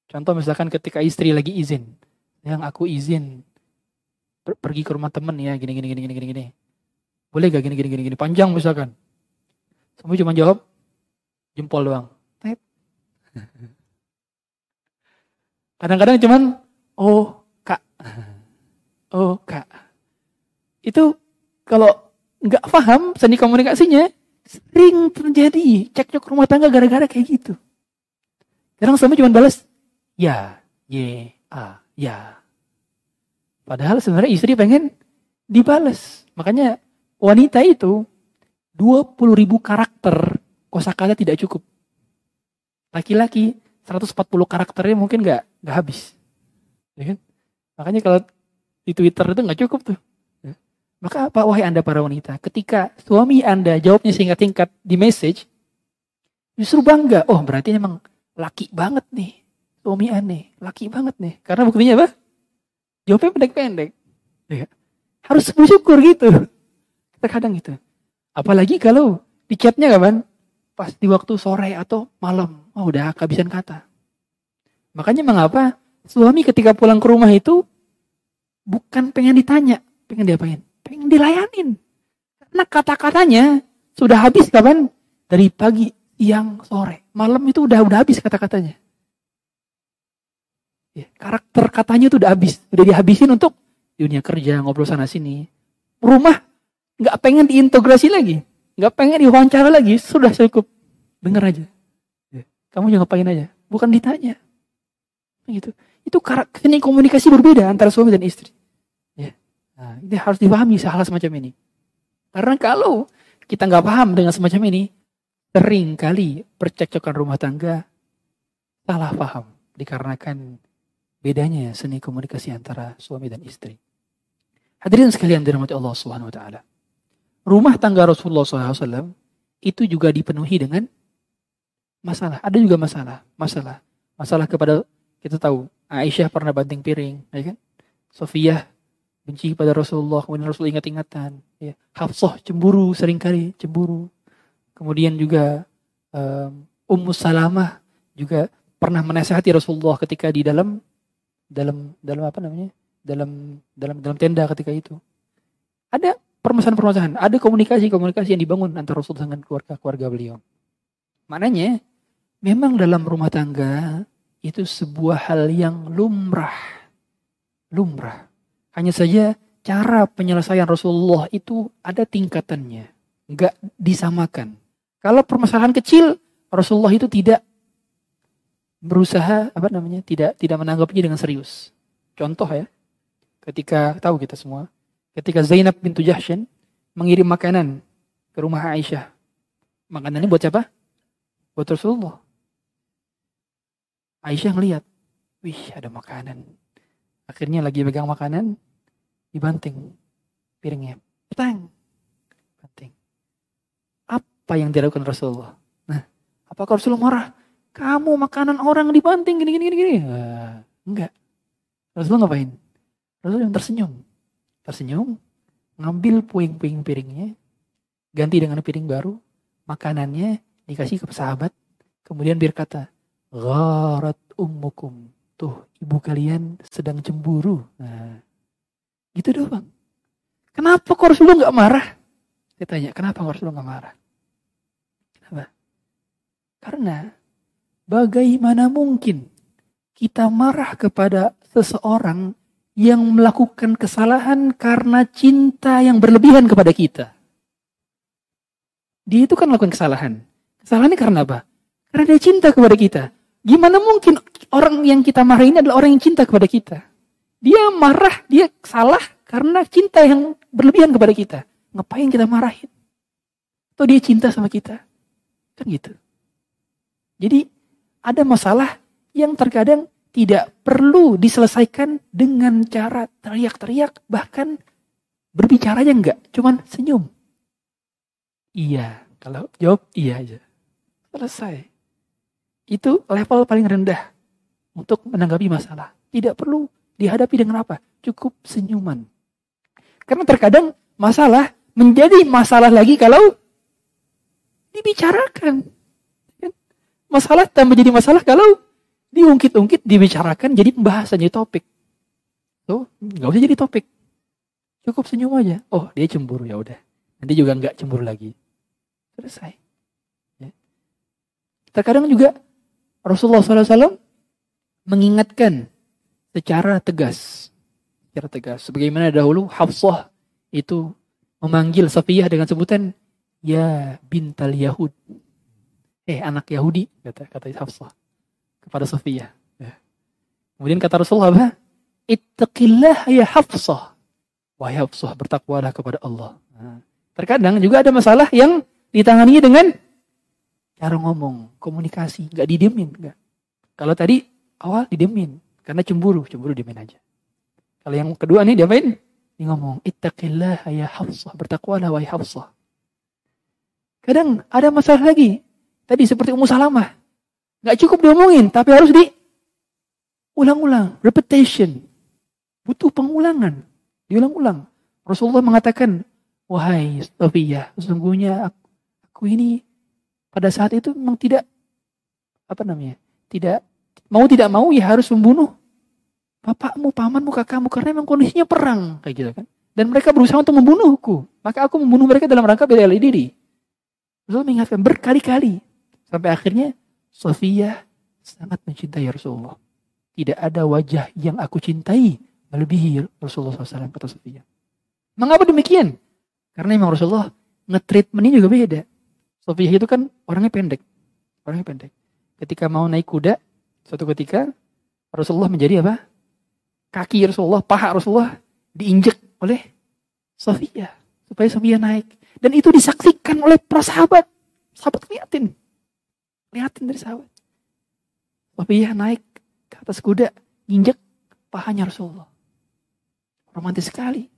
Contoh misalkan ketika istri lagi izin. Yang aku izin pergi ke rumah temen ya gini gini gini gini gini gini. Boleh gak gini, gini, gini, gini. Panjang misalkan. Semua cuma jawab jempol doang. Kadang-kadang cuman, oh kak. Oh kak. Itu kalau nggak paham seni komunikasinya, sering terjadi cekcok rumah tangga gara-gara kayak gitu. Kadang sampai cuma balas, ya, ye, a, ya. Padahal sebenarnya istri pengen dibales. Makanya wanita itu 20 ribu karakter kosakata tidak cukup. Laki-laki 140 karakternya mungkin nggak nggak habis. Ya kan? Makanya kalau di Twitter itu nggak cukup tuh. Maka apa wahai anda para wanita, ketika suami anda jawabnya singkat-singkat di message, justru bangga. Oh berarti memang laki banget nih. Suami aneh, laki banget nih. Karena buktinya apa? Jawabnya pendek-pendek. Ya. Harus bersyukur gitu. Terkadang gitu. Apalagi kalau di chatnya kapan? Pas di waktu sore atau malam. Oh udah kehabisan kata. Makanya mengapa suami ketika pulang ke rumah itu bukan pengen ditanya, pengen diapain? Pengen dilayanin. Karena kata-katanya sudah habis kapan? Dari pagi, siang, sore. Malam itu udah udah habis kata-katanya. Ya, karakter katanya itu udah habis. Udah dihabisin untuk dunia kerja, ngobrol sana sini. Rumah nggak pengen diintegrasi lagi, nggak pengen diwawancara lagi, sudah cukup. Dengar aja. Ya. Kamu juga ngapain aja, bukan ditanya. Gitu. Itu ini komunikasi berbeda antara suami dan istri. Nah, ini harus dipahami hal semacam ini. Karena kalau kita nggak paham dengan semacam ini, sering kali percekcokan rumah tangga salah paham dikarenakan bedanya seni komunikasi antara suami dan istri. Hadirin sekalian dirahmati Allah Subhanahu wa taala rumah tangga Rasulullah SAW itu juga dipenuhi dengan masalah. Ada juga masalah, masalah, masalah kepada kita tahu Aisyah pernah banting piring, ya kan? Sofiyah benci pada Rasulullah, kemudian Rasul ingat-ingatan. Ya. Hafsah cemburu sering kali cemburu. Kemudian juga um, Ummu Salamah juga pernah menasihati Rasulullah ketika di dalam dalam dalam apa namanya? dalam dalam dalam tenda ketika itu. Ada permasalahan-permasalahan. Ada komunikasi-komunikasi yang dibangun antara Rasul dengan keluarga-keluarga beliau. Maknanya, memang dalam rumah tangga itu sebuah hal yang lumrah. Lumrah. Hanya saja cara penyelesaian Rasulullah itu ada tingkatannya. Enggak disamakan. Kalau permasalahan kecil, Rasulullah itu tidak berusaha apa namanya tidak tidak menanggapinya dengan serius. Contoh ya, ketika tahu kita semua, ketika Zainab bintu Jahsyan mengirim makanan ke rumah Aisyah. Makanannya buat siapa? Buat Rasulullah. Aisyah ngeliat, wih ada makanan. Akhirnya lagi pegang makanan, dibanting piringnya. Petang. Banting. Apa yang dilakukan Rasulullah? Nah, apakah Rasulullah marah? Kamu makanan orang dibanting gini gini gini gini. Nah, enggak. Rasulullah ngapain? Rasulullah yang tersenyum. Tersenyum, ngambil puing-puing piringnya, ganti dengan piring baru, makanannya dikasih ke sahabat, kemudian berkata, Gharat ummukum. Ibu kalian sedang cemburu. Nah, gitu doang. Kenapa kok Rasulullah nggak marah? Saya tanya, kenapa kok Rasulullah nggak marah? Kenapa? Karena bagaimana mungkin kita marah kepada seseorang yang melakukan kesalahan karena cinta yang berlebihan kepada kita. Dia itu kan melakukan kesalahan. Kesalahannya karena apa? Karena dia cinta kepada kita. Gimana mungkin orang yang kita marah ini adalah orang yang cinta kepada kita? Dia marah, dia salah karena cinta yang berlebihan kepada kita. Ngapain kita marahin? Atau dia cinta sama kita? Kan gitu. Jadi ada masalah yang terkadang tidak perlu diselesaikan dengan cara teriak-teriak. Bahkan berbicaranya enggak. Cuman senyum. Iya. Kalau jawab iya aja. Selesai. Itu level paling rendah untuk menanggapi masalah. Tidak perlu dihadapi dengan apa? Cukup senyuman. Karena terkadang masalah menjadi masalah lagi kalau dibicarakan. Masalah tambah jadi masalah kalau diungkit-ungkit, dibicarakan jadi pembahasan, jadi topik. Tuh, nggak usah jadi topik. Cukup senyum aja. Oh, dia cemburu ya udah. Nanti juga nggak cemburu lagi. Selesai. Ya. Terkadang juga Rasulullah SAW mengingatkan secara tegas secara tegas. Sebagaimana dahulu Hafsah itu memanggil Safiyah dengan sebutan ya bintal Yahud. Eh anak Yahudi kata kata Hafsah kepada Safiyah. Ya. Kemudian kata Rasulullah apa? Ittaqillah ya Hafsah. Wahai Hafsah bertakwalah kepada Allah. Nah, terkadang juga ada masalah yang ditangani dengan cara ngomong, komunikasi, nggak didiemin, nggak. Kalau tadi awal didiemin karena cemburu, cemburu diemin aja. Kalau yang kedua nih dia main, dia ngomong, Ittaqillah ya Hafsah, bertakwalah wahai Hafsah. Kadang ada masalah lagi. Tadi seperti Ummu Salamah. Gak cukup diomongin, tapi harus di ulang-ulang, repetition. Butuh pengulangan, diulang-ulang. Rasulullah mengatakan, wahai Sofiyah, sesungguhnya aku, aku ini pada saat itu memang tidak apa namanya, tidak mau tidak mau ya harus membunuh bapakmu, pamanmu, kakakmu karena memang kondisinya perang kayak gitu kan. Dan mereka berusaha untuk membunuhku. Maka aku membunuh mereka dalam rangka bela diri. Rasul mengingatkan berkali-kali sampai akhirnya Sofia sangat mencintai Rasulullah. Tidak ada wajah yang aku cintai melebihi Rasulullah SAW kata Sofia. Mengapa demikian? Karena memang Rasulullah nge-treatmentnya juga beda. Sofia itu kan orangnya pendek. Orangnya pendek. Ketika mau naik kuda, suatu ketika Rasulullah menjadi apa? kaki Rasulullah, paha Rasulullah diinjek oleh Sofia supaya Sofia naik. Dan itu disaksikan oleh para sahabat. Sahabat liatin. Liatin dari sahabat. Sofia naik ke atas kuda, injek pahanya Rasulullah. Romantis sekali.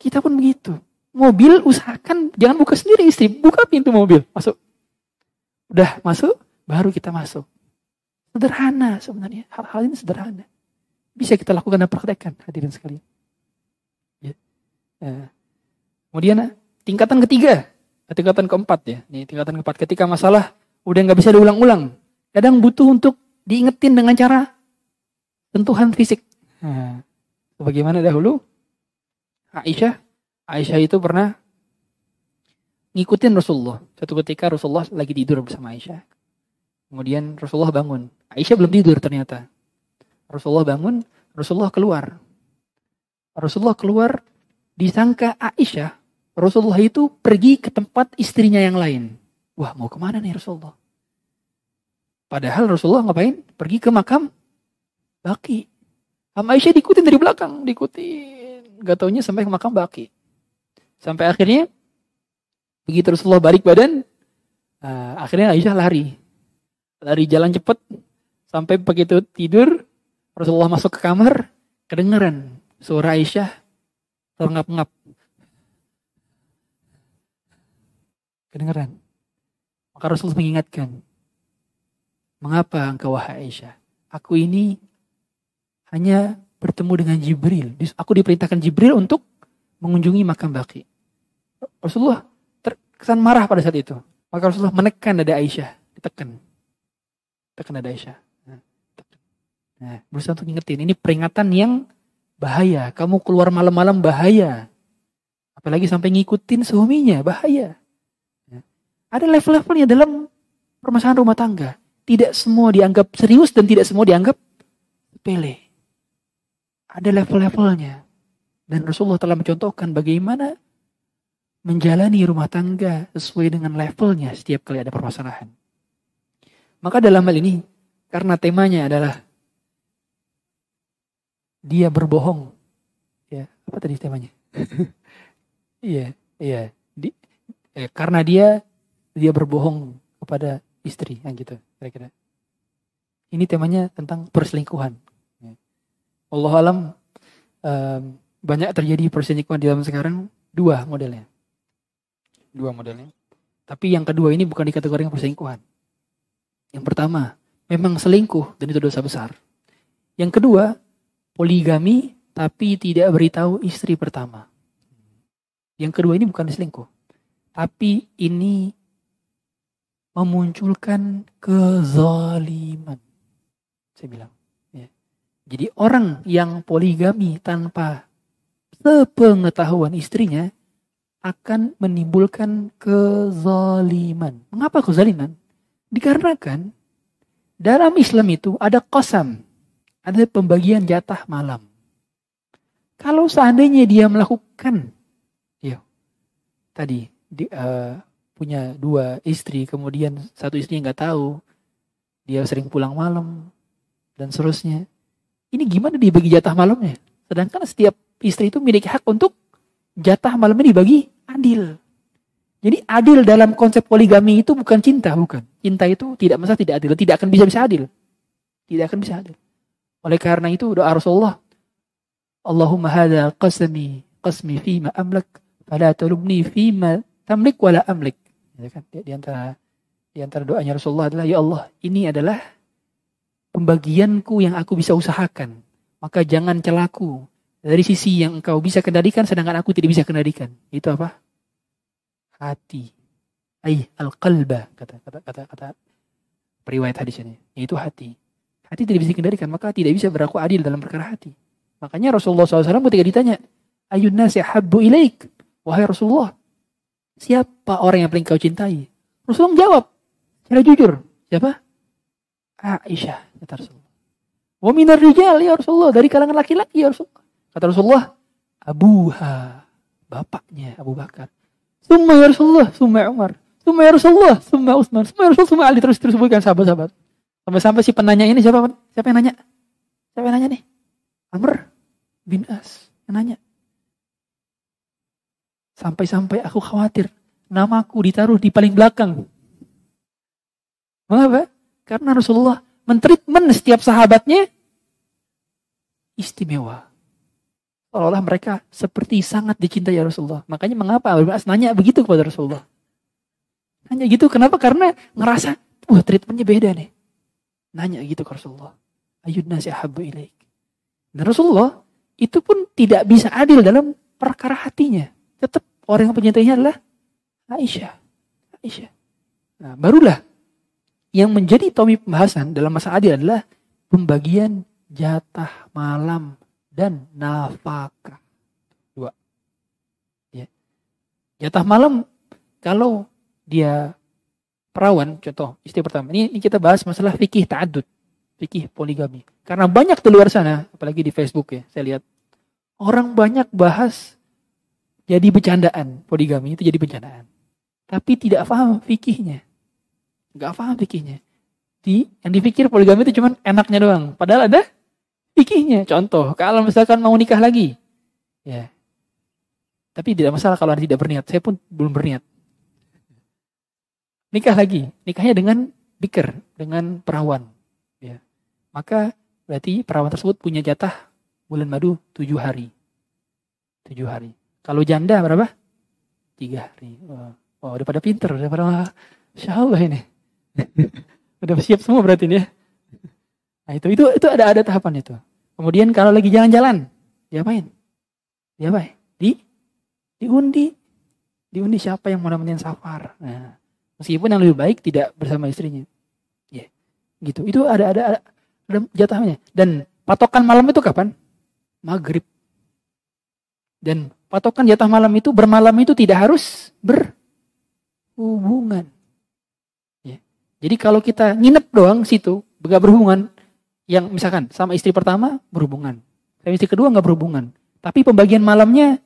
Kita pun begitu. Mobil usahakan jangan buka sendiri istri, buka pintu mobil, masuk. Udah masuk, baru kita masuk. Sederhana sebenarnya, hal-hal ini sederhana bisa kita lakukan dan praktekkan hadirin sekalian. Ya. ya. kemudian tingkatan ketiga, tingkatan keempat ya. Ini tingkatan keempat ketika masalah udah nggak bisa diulang-ulang. Kadang butuh untuk diingetin dengan cara sentuhan fisik. Nah, bagaimana dahulu Aisyah, Aisyah itu pernah ngikutin Rasulullah. Satu ketika Rasulullah lagi tidur bersama Aisyah. Kemudian Rasulullah bangun. Aisyah belum tidur ternyata. Rasulullah bangun, Rasulullah keluar. Rasulullah keluar disangka Aisyah, Rasulullah itu pergi ke tempat istrinya yang lain. Wah mau ke mana nih Rasulullah? Padahal Rasulullah ngapain? Pergi ke makam Baki. Sama Aisyah diikutin dari belakang, diikutin. Gak taunya sampai ke makam Baki. Sampai akhirnya begitu Rasulullah balik badan, uh, akhirnya Aisyah lari. Lari jalan cepat sampai begitu tidur Rasulullah masuk ke kamar, kedengeran suara Aisyah terngap-ngap. Kedengeran. Maka Rasulullah mengingatkan, Mengapa engkau wahai Aisyah? Aku ini hanya bertemu dengan Jibril. Aku diperintahkan Jibril untuk mengunjungi makam Baki. Rasulullah terkesan marah pada saat itu. Maka Rasulullah menekan dada Aisyah, ditekan. Tekan dada Aisyah. Nah, nah, berusaha untuk ngingetin. Ini peringatan yang bahaya. Kamu keluar malam-malam bahaya. Apalagi sampai ngikutin suaminya, bahaya. Nah, ada level-levelnya dalam permasalahan rumah tangga. Tidak semua dianggap serius dan tidak semua dianggap sepele. Ada level-levelnya. Dan Rasulullah telah mencontohkan bagaimana menjalani rumah tangga sesuai dengan levelnya setiap kali ada permasalahan. Maka dalam hal ini, karena temanya adalah dia berbohong. Ya, apa tadi temanya? iya, iya. Di, eh, karena dia dia berbohong kepada istri, yang gitu kira-kira. Ini temanya tentang perselingkuhan. Ya. Allah alam um, banyak terjadi perselingkuhan di zaman sekarang dua modelnya. Dua modelnya. Tapi yang kedua ini bukan dikategorikan perselingkuhan. Yang pertama, memang selingkuh dan itu dosa besar. Yang kedua, poligami tapi tidak beritahu istri pertama. Yang kedua ini bukan selingkuh. Tapi ini memunculkan kezaliman. Saya bilang. Ya. Jadi orang yang poligami tanpa sepengetahuan istrinya akan menimbulkan kezaliman. Mengapa kezaliman? Dikarenakan dalam Islam itu ada kosam, ada pembagian jatah malam. Kalau seandainya dia melakukan, ya, tadi di, uh, punya dua istri, kemudian satu istri nggak tahu, dia sering pulang malam dan seterusnya. Ini gimana dibagi jatah malamnya? Sedangkan setiap istri itu memiliki hak untuk jatah malamnya dibagi adil. Jadi adil dalam konsep poligami itu bukan cinta, bukan. Cinta itu tidak masa tidak adil, tidak akan bisa bisa adil. Tidak akan bisa adil. Oleh karena itu doa Rasulullah, Allahumma hadha qasmi qasmi fima amlak fala talubni fima tamlik wala amlik. Ya kan? Di antara di antara doanya Rasulullah adalah ya Allah, ini adalah pembagianku yang aku bisa usahakan. Maka jangan celaku dari sisi yang engkau bisa kendalikan sedangkan aku tidak bisa kendalikan. Itu apa? Hati. Ay al-qalba kata kata kata kata periwayat hadis ini. Yaitu hati. Hati tidak bisa kendalikan maka tidak bisa berlaku adil dalam perkara hati. Makanya Rasulullah SAW ketika ditanya, Ayun nasi habbu ilaik. Wahai Rasulullah, Siapa orang yang paling kau cintai? Rasulullah menjawab secara jujur. Siapa? Aisyah, kata Rasulullah. Wa minar rijal ya Rasulullah. Dari kalangan laki-laki ya Rasulullah. Kata Rasulullah, Abuha. Bapaknya Abu Bakar. Summa ya Rasulullah, summa Umar. Summa ya Rasulullah, summa Utsman. Summa ya Rasulullah, summa Ali. Terus terus sebutkan sahabat-sahabat. Sampai-sampai si penanya ini siapa? Siapa yang nanya? Siapa yang nanya nih? Amr bin As yang nanya. Sampai-sampai aku khawatir namaku ditaruh di paling belakang. Mengapa? Karena Rasulullah mentreatment setiap sahabatnya istimewa. Seolah-olah mereka seperti sangat dicintai ya Rasulullah. Makanya mengapa Abu nanya begitu kepada Rasulullah? Nanya gitu kenapa? Karena ngerasa, wah treatmentnya beda nih. Nanya gitu ke Rasulullah. Ayun nasi ahabu ilaik. Dan Rasulullah itu pun tidak bisa adil dalam perkara hatinya. Tetap orang yang penyintainya adalah Aisyah. Aisyah. Nah, barulah yang menjadi tomi pembahasan dalam masa adil adalah pembagian jatah malam dan nafkah. Dua. Ya. Jatah malam kalau dia perawan, contoh istri pertama. Ini, ini kita bahas masalah fikih ta'adud, fikih poligami. Karena banyak di luar sana, apalagi di Facebook ya, saya lihat orang banyak bahas jadi bercandaan. Poligami itu jadi bercandaan. Tapi tidak paham fikihnya. Gak paham fikihnya. Di, yang dipikir poligami itu cuma enaknya doang. Padahal ada fikihnya. Contoh, kalau misalkan mau nikah lagi. Ya. Tapi tidak masalah kalau anda tidak berniat. Saya pun belum berniat. Nikah lagi. Nikahnya dengan biker, dengan perawan. Ya. Maka berarti perawan tersebut punya jatah bulan madu tujuh hari. Tujuh hari. Kalau janda berapa? Tiga hari. Oh, udah pada pinter. Udah pada, Allah ini. udah siap semua berarti ini ya. Nah itu, itu, itu ada ada tahapan itu. Kemudian kalau lagi jalan-jalan, diapain? Diapain? Di diundi. Diundi siapa yang mau nemenin safar. Nah, meskipun yang lebih baik tidak bersama istrinya. Ya, yeah. gitu. Itu ada ada ada, ada jatahnya. Dan patokan malam itu kapan? Maghrib. Dan patokan jatah malam itu bermalam itu tidak harus berhubungan. Ya. Jadi kalau kita nginep doang situ, gak berhubungan, yang misalkan sama istri pertama berhubungan, sama istri kedua nggak berhubungan, tapi pembagian malamnya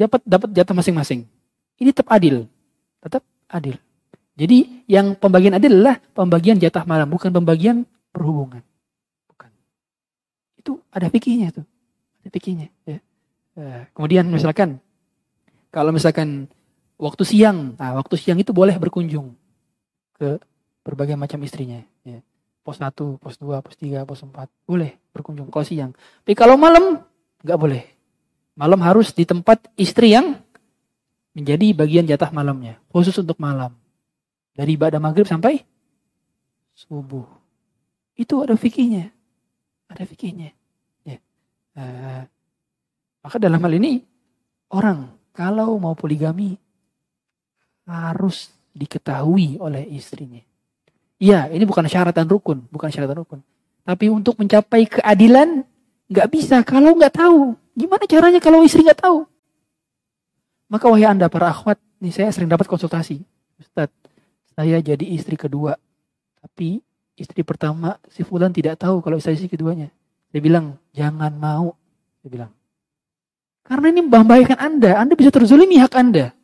dapat dapat jatah masing-masing. Ini tetap adil. Tetap adil. Jadi yang pembagian adil adalah pembagian jatah malam, bukan pembagian perhubungan. Bukan. Itu ada fikihnya tuh. Ada fikihnya. Ya. Eh, kemudian misalkan kalau misalkan waktu siang, nah waktu siang itu boleh berkunjung ke berbagai macam istrinya. Pos 1, pos 2, pos 3, pos 4. Boleh berkunjung kalau siang. Tapi kalau malam nggak boleh. Malam harus di tempat istri yang menjadi bagian jatah malamnya. Khusus untuk malam. Dari ibadah maghrib sampai subuh. Itu ada fikihnya. Ada fikihnya. Ya. Uh, maka dalam hal ini orang kalau mau poligami harus diketahui oleh istrinya. Iya, ini bukan syarat dan rukun, bukan syarat dan rukun. Tapi untuk mencapai keadilan nggak bisa kalau nggak tahu. Gimana caranya kalau istri nggak tahu? Maka wahai anda para akhwat, nih saya sering dapat konsultasi. Ustaz, saya jadi istri kedua. Tapi istri pertama si Fulan tidak tahu kalau saya istri keduanya. Saya bilang, jangan mau. Saya bilang. Karena ini membahayakan anda. Anda bisa terzolimi hak anda.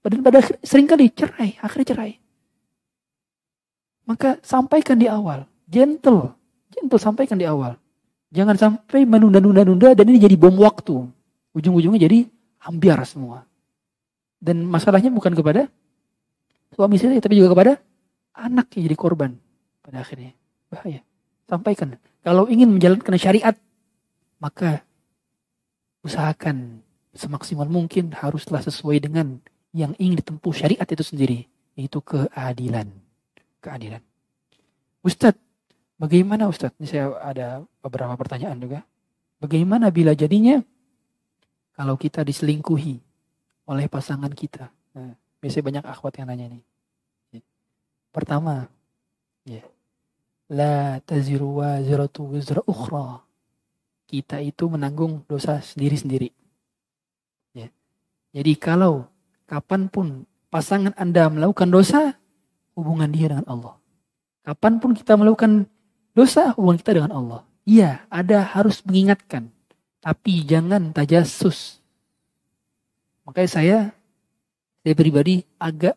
Pada, pada sering kali cerai, akhirnya cerai. Maka sampaikan di awal. Gentle. Gentle sampaikan di awal. Jangan sampai menunda-nunda-nunda dan ini jadi bom waktu. Ujung-ujungnya jadi ambiar semua. Dan masalahnya bukan kepada suami istri, tapi juga kepada anak yang jadi korban pada akhirnya. Bahaya. Sampaikan. Kalau ingin menjalankan syariat, maka usahakan semaksimal mungkin haruslah sesuai dengan yang ingin ditempuh syariat itu sendiri. Yaitu keadilan. Keadilan. Ustadz, Bagaimana Ustadz? Ini saya ada beberapa pertanyaan juga. Bagaimana bila jadinya kalau kita diselingkuhi oleh pasangan kita? Nah, biasanya banyak akhwat yang nanya nih. Pertama, ya. La taziru wa ziratu wizra ukhra. Kita itu menanggung dosa sendiri-sendiri. Ya. Jadi kalau kapan pun pasangan Anda melakukan dosa, hubungan dia dengan Allah. Kapan pun kita melakukan Dosa hubungan kita dengan Allah. Iya, ada harus mengingatkan. Tapi jangan tajasus. Makanya saya, saya pribadi agak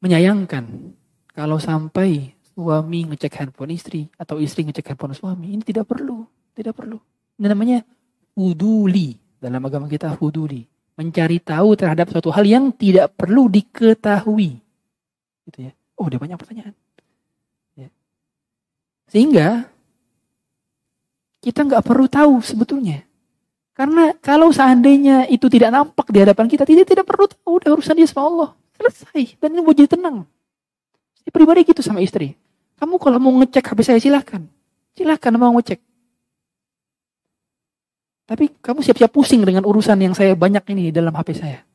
menyayangkan kalau sampai suami ngecek handphone istri atau istri ngecek handphone suami. Ini tidak perlu. Tidak perlu. Ini namanya huduli. Dalam agama kita huduli. Mencari tahu terhadap suatu hal yang tidak perlu diketahui. Gitu ya. Oh, ada banyak pertanyaan. Sehingga kita nggak perlu tahu sebetulnya. Karena kalau seandainya itu tidak nampak di hadapan kita, tidak tidak perlu tahu udah urusan dia sama Allah. Selesai. Dan ini jadi tenang. Saya pribadi gitu sama istri. Kamu kalau mau ngecek HP saya silahkan. Silahkan mau ngecek. Tapi kamu siap-siap pusing dengan urusan yang saya banyak ini dalam HP saya.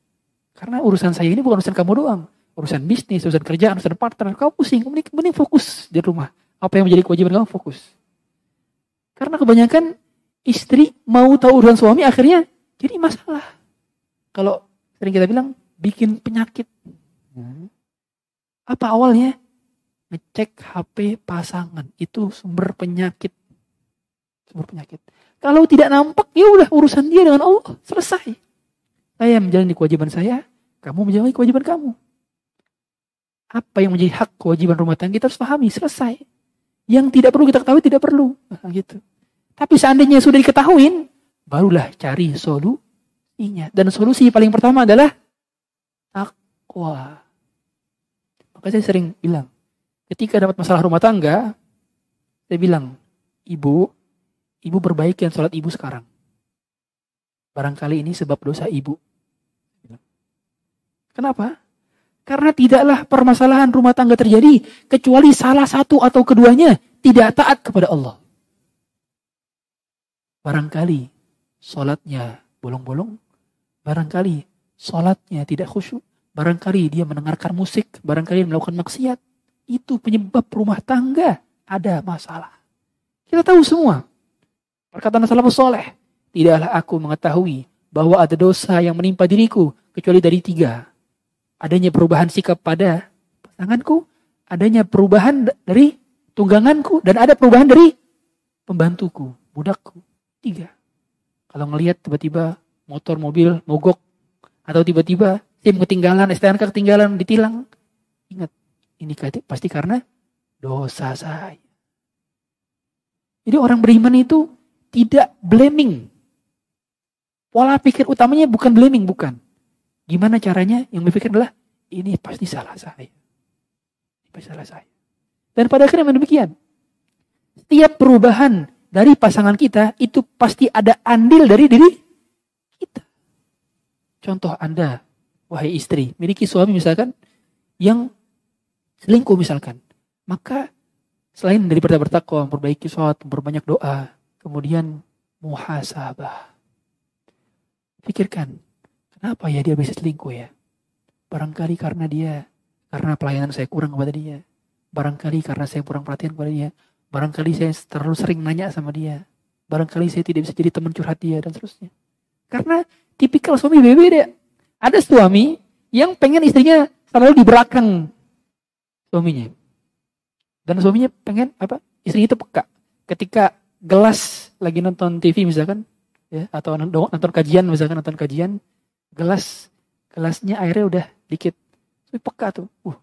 Karena urusan saya ini bukan urusan kamu doang. Urusan bisnis, urusan kerjaan, urusan partner. Kamu pusing, mending, mending fokus di rumah. Apa yang menjadi kewajiban kamu fokus. Karena kebanyakan istri mau tahu urusan suami akhirnya jadi masalah. Kalau sering kita bilang bikin penyakit. Apa awalnya? Ngecek HP pasangan itu sumber penyakit. Sumber penyakit. Kalau tidak nampak ya udah urusan dia dengan Allah selesai. Saya menjalani kewajiban saya, kamu menjalani kewajiban kamu. Apa yang menjadi hak kewajiban rumah tangga kita harus pahami, selesai. Yang tidak perlu kita ketahui tidak perlu. Nah, gitu. Tapi seandainya sudah diketahui, barulah cari solu, Ingat. Dan solusi paling pertama adalah takwa. Maka saya sering bilang, ketika dapat masalah rumah tangga, saya bilang, ibu, ibu perbaiki sholat ibu sekarang. Barangkali ini sebab dosa ibu. Kenapa? Karena tidaklah permasalahan rumah tangga terjadi kecuali salah satu atau keduanya tidak taat kepada Allah. Barangkali sholatnya bolong-bolong, barangkali sholatnya tidak khusyuk, barangkali dia mendengarkan musik, barangkali dia melakukan maksiat. Itu penyebab rumah tangga ada masalah. Kita tahu semua. Perkataan salafus soleh. Tidaklah aku mengetahui bahwa ada dosa yang menimpa diriku kecuali dari tiga adanya perubahan sikap pada pasanganku, adanya perubahan dari tungganganku, dan ada perubahan dari pembantuku, budakku. Tiga. Kalau ngelihat tiba-tiba motor, mobil, mogok, atau tiba-tiba SIM ketinggalan, STNK ketinggalan, ditilang. Ingat, ini pasti karena dosa saya. Jadi orang beriman itu tidak blaming. Pola pikir utamanya bukan blaming, bukan. Gimana caranya? Yang berpikir adalah ini pasti salah saya. Ini pasti salah saya. Dan pada akhirnya demikian. Setiap perubahan dari pasangan kita itu pasti ada andil dari diri kita. Contoh Anda, wahai istri, miliki suami misalkan yang selingkuh misalkan. Maka selain daripada bertakwa, memperbaiki sholat, memperbanyak doa, kemudian muhasabah. Pikirkan, Kenapa ya dia bisa selingkuh ya? Barangkali karena dia, karena pelayanan saya kurang kepada dia. Barangkali karena saya kurang perhatian kepada dia. Barangkali saya terlalu sering nanya sama dia. Barangkali saya tidak bisa jadi teman curhat dia dan seterusnya. Karena tipikal suami beda-beda. Ada suami yang pengen istrinya selalu di belakang suaminya. Dan suaminya pengen apa? Istrinya itu peka. Ketika gelas lagi nonton TV misalkan, ya atau nonton kajian misalkan nonton kajian, gelas gelasnya airnya udah dikit. Tapi peka tuh. Uh,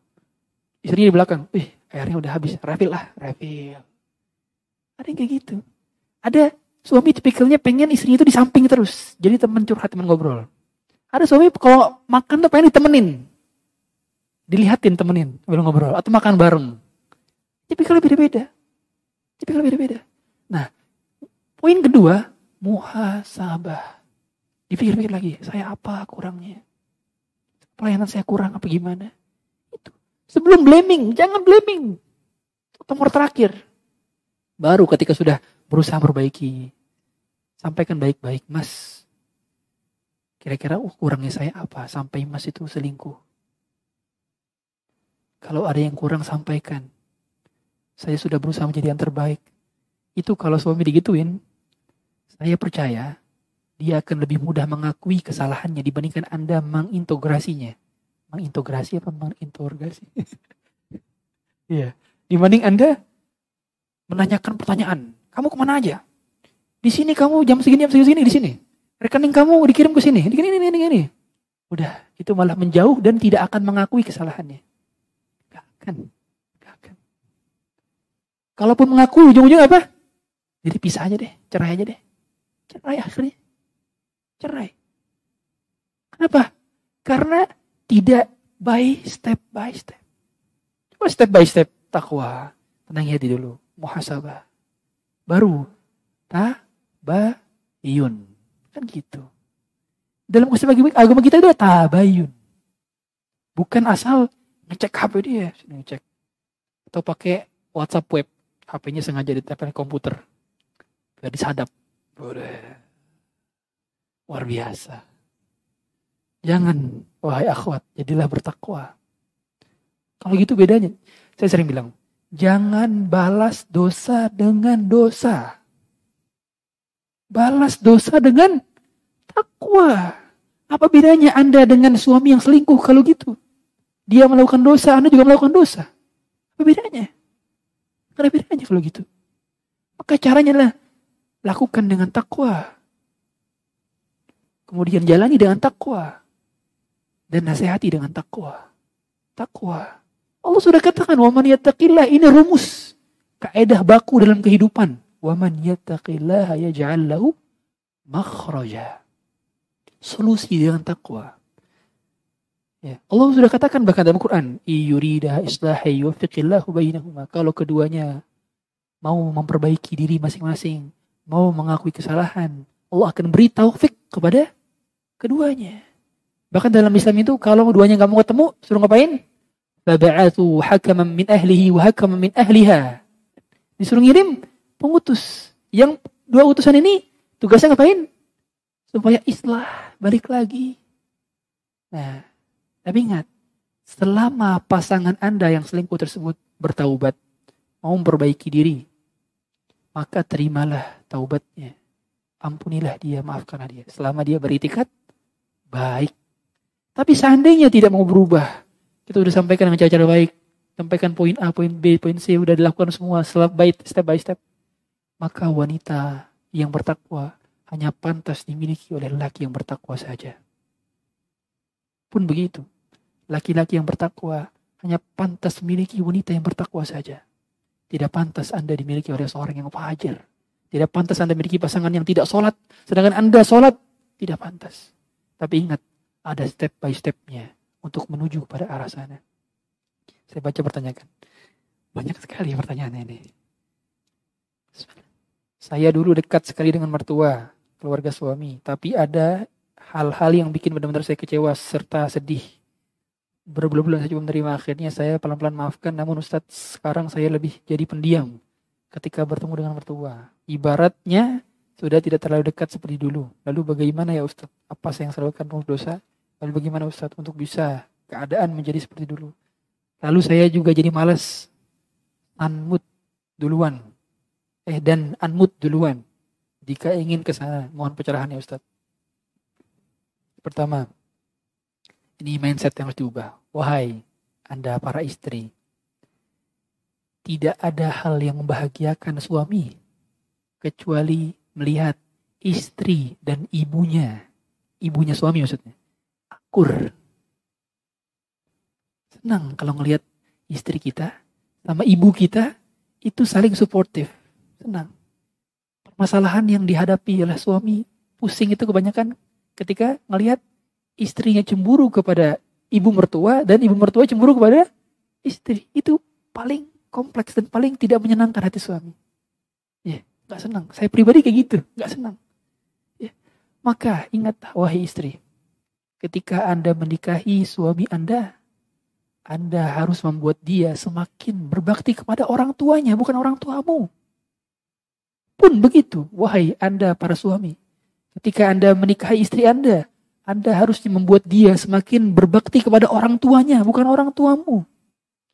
istrinya di belakang. Wih, airnya udah habis. Refill lah, refill. Ada yang kayak gitu. Ada suami tipikalnya pengen istrinya itu di samping terus. Jadi teman curhat, teman ngobrol. Ada suami kalau makan tuh pengen ditemenin. Dilihatin temenin, ngobrol ngobrol. Atau makan bareng. Tipikal beda-beda. Tipikal beda-beda. Nah, poin kedua, muhasabah. Dipikir-pikir lagi, saya apa kurangnya? Pelayanan saya kurang apa gimana? Itu. Sebelum blaming, jangan blaming. Nomor terakhir. Baru ketika sudah berusaha memperbaiki. Sampaikan baik-baik, mas. Kira-kira uh, kurangnya saya apa? Sampai mas itu selingkuh. Kalau ada yang kurang, sampaikan. Saya sudah berusaha menjadi yang terbaik. Itu kalau suami digituin, saya percaya dia akan lebih mudah mengakui kesalahannya dibandingkan Anda mengintegrasinya. Mengintegrasi apa menginterogasi? Iya. Dibanding Anda menanyakan pertanyaan. Kamu ke mana aja? Di sini kamu jam segini, jam segini, di sini. Rekening kamu dikirim ke sini. Di sini, ini, ini, ini. Udah, itu malah menjauh dan tidak akan mengakui kesalahannya. Gak akan. Gak akan. Kalaupun mengakui, ujung-ujungnya apa? Jadi pisah aja deh, cerai aja deh. Cerai akhirnya cerai. Kenapa? Karena tidak by step by step. Coba step by step takwa. Tenang hati dulu. Muhasabah. Baru tabayun. Kan gitu. Dalam konsep agama kita itu tabayun. Bukan asal ngecek HP dia. Ngecek. Atau pakai WhatsApp web. HP-nya sengaja ditempel komputer. Biar disadap. Boleh. Luar biasa. Jangan, wahai akhwat, jadilah bertakwa. Kalau gitu bedanya. Saya sering bilang, jangan balas dosa dengan dosa. Balas dosa dengan takwa. Apa bedanya Anda dengan suami yang selingkuh kalau gitu? Dia melakukan dosa, Anda juga melakukan dosa. Apa bedanya? Ada bedanya kalau gitu. Maka caranya lah lakukan dengan takwa. Kemudian jalani dengan takwa. Dan nasihati dengan takwa. Takwa. Allah sudah katakan, Waman yattaqillah. Ini rumus. Kaedah baku dalam kehidupan. Waman yattaqillah yaj'al lahu makhraja. solusi dengan takwa. Ya. Allah sudah katakan bahkan dalam Quran, "Iyurida islahi yuwaffiqillahu bainahuma." Kalau keduanya mau memperbaiki diri masing-masing, mau mengakui kesalahan, Allah akan beri taufik kepada keduanya. Bahkan dalam Islam itu kalau keduanya nggak mau ketemu, suruh ngapain? Baba'atu hakaman min ahlihi wa hakaman min ahliha. Disuruh ngirim pengutus. Yang dua utusan ini tugasnya ngapain? Supaya islah, balik lagi. Nah, tapi ingat, selama pasangan Anda yang selingkuh tersebut bertaubat, mau memperbaiki diri, maka terimalah taubatnya. Ampunilah dia, maafkanlah dia. Selama dia beritikat, baik. Tapi seandainya tidak mau berubah, kita sudah sampaikan dengan cara-cara baik. Sampaikan poin A, poin B, poin C, sudah dilakukan semua step by step. By step. Maka wanita yang bertakwa hanya pantas dimiliki oleh laki yang bertakwa saja. Pun begitu. Laki-laki yang bertakwa hanya pantas memiliki wanita yang bertakwa saja. Tidak pantas Anda dimiliki oleh seorang yang fajar. Tidak pantas Anda memiliki pasangan yang tidak sholat. Sedangkan Anda sholat. Tidak pantas. Tapi ingat, ada step by stepnya untuk menuju kepada arah sana. Saya baca pertanyaan. Banyak sekali pertanyaannya ini. Saya dulu dekat sekali dengan mertua, keluarga suami. Tapi ada hal-hal yang bikin benar-benar saya kecewa serta sedih berbulan-bulan saya cuma menerima akhirnya saya pelan-pelan maafkan namun Ustadz sekarang saya lebih jadi pendiam ketika bertemu dengan mertua ibaratnya sudah tidak terlalu dekat seperti dulu. Lalu bagaimana ya Ustadz apa yang saya lakukan penuh dosa? Lalu bagaimana Ustadz untuk bisa keadaan menjadi seperti dulu? Lalu saya juga jadi malas anmut duluan. Eh dan anmut duluan. Jika ingin ke sana mohon pencerahan ya Ustadz pertama ini mindset yang harus diubah. Wahai Anda para istri, tidak ada hal yang membahagiakan suami kecuali melihat istri dan ibunya, ibunya suami maksudnya, akur. Senang kalau ngelihat istri kita sama ibu kita itu saling suportif. Senang. Permasalahan yang dihadapi oleh suami pusing itu kebanyakan ketika ngelihat istrinya cemburu kepada ibu mertua dan ibu mertua cemburu kepada istri. Itu paling kompleks dan paling tidak menyenangkan hati suami. Nggak senang. Saya pribadi kayak gitu, nggak senang. Ya. Maka ingat wahai istri, ketika Anda menikahi suami Anda, Anda harus membuat dia semakin berbakti kepada orang tuanya, bukan orang tuamu. Pun begitu, wahai Anda para suami. Ketika Anda menikahi istri Anda, anda harus membuat dia semakin berbakti kepada orang tuanya, bukan orang tuamu.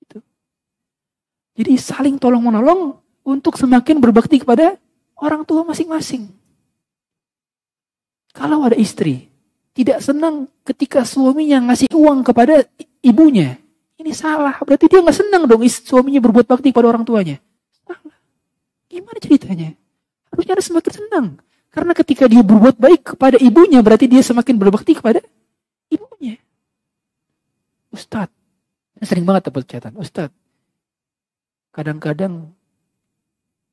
Gitu. Jadi saling tolong menolong untuk semakin berbakti kepada orang tua masing-masing. Kalau ada istri tidak senang ketika suaminya ngasih uang kepada ibunya, ini salah. Berarti dia nggak senang dong suaminya berbuat bakti kepada orang tuanya. Salah. Gimana ceritanya? Harusnya ada semakin senang. Karena ketika dia berbuat baik kepada ibunya, berarti dia semakin berbakti kepada ibunya. Ustadz, sering banget dapat catatan. Ustadz, kadang-kadang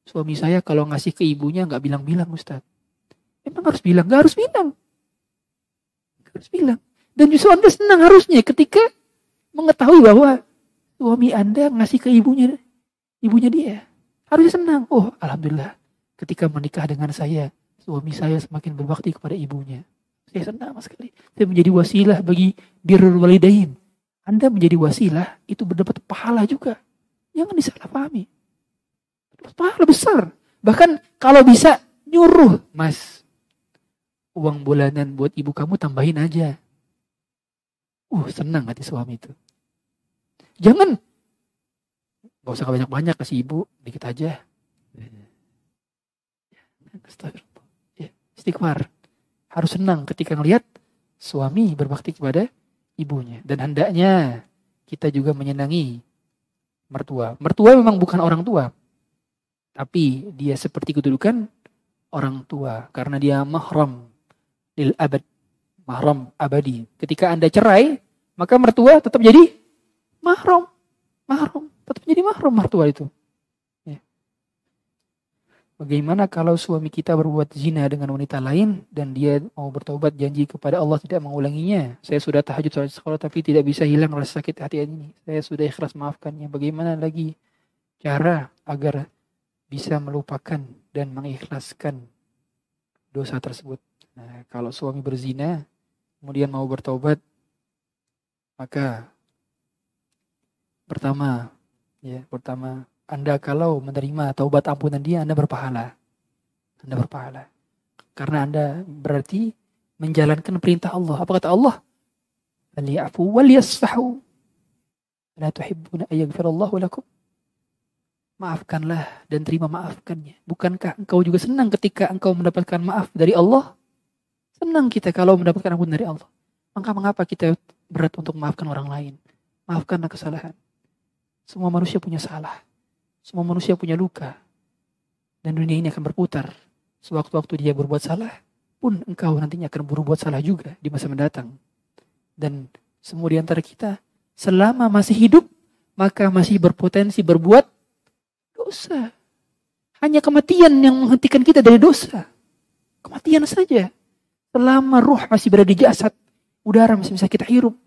suami saya kalau ngasih ke ibunya nggak bilang-bilang Ustadz. Emang harus bilang? Gak harus bilang. Gak harus bilang. Dan justru Anda senang harusnya ketika mengetahui bahwa suami Anda ngasih ke ibunya ibunya dia. Harusnya senang. Oh, alhamdulillah. Ketika menikah dengan saya, suami saya semakin berbakti kepada ibunya. Saya senang sekali. Saya menjadi wasilah bagi birrul walidain. Anda menjadi wasilah, itu berdapat pahala juga. Jangan disalahpahami. Pahala besar. Bahkan kalau bisa nyuruh, mas, uang bulanan buat ibu kamu tambahin aja. Uh, senang hati suami itu. Jangan, gak usah banyak-banyak kasih ibu, dikit aja. Astagfirullah istighfar. Harus senang ketika melihat suami berbakti kepada ibunya. Dan hendaknya kita juga menyenangi mertua. Mertua memang bukan orang tua. Tapi dia seperti kedudukan orang tua. Karena dia mahram lil abad. Mahram abadi. Ketika anda cerai, maka mertua tetap jadi mahram. Mahram. Tetap jadi mahram mertua itu. Ya. Bagaimana kalau suami kita berbuat zina dengan wanita lain dan dia mau bertobat janji kepada Allah tidak mengulanginya. Saya sudah tahajud sholat sekolah tapi tidak bisa hilang rasa sakit hati ini. Saya sudah ikhlas maafkannya. Bagaimana lagi cara agar bisa melupakan dan mengikhlaskan dosa tersebut. Nah, kalau suami berzina kemudian mau bertobat maka pertama ya pertama anda kalau menerima taubat ampunan dia, Anda berpahala. Anda berpahala. Karena Anda berarti menjalankan perintah Allah. Apa kata Allah? Wal yasfahu. La tuhibbuna ayyaghfirallahu lakum. Maafkanlah dan terima maafkannya. Bukankah engkau juga senang ketika engkau mendapatkan maaf dari Allah? Senang kita kalau mendapatkan ampun dari Allah. Maka mengapa kita berat untuk memaafkan orang lain? Maafkanlah kesalahan. Semua manusia punya salah. Semua manusia punya luka. Dan dunia ini akan berputar. Sewaktu-waktu dia berbuat salah, pun engkau nantinya akan berbuat salah juga di masa mendatang. Dan semua di antara kita, selama masih hidup, maka masih berpotensi berbuat dosa. Hanya kematian yang menghentikan kita dari dosa. Kematian saja. Selama ruh masih berada di jasad, udara masih bisa kita hirup,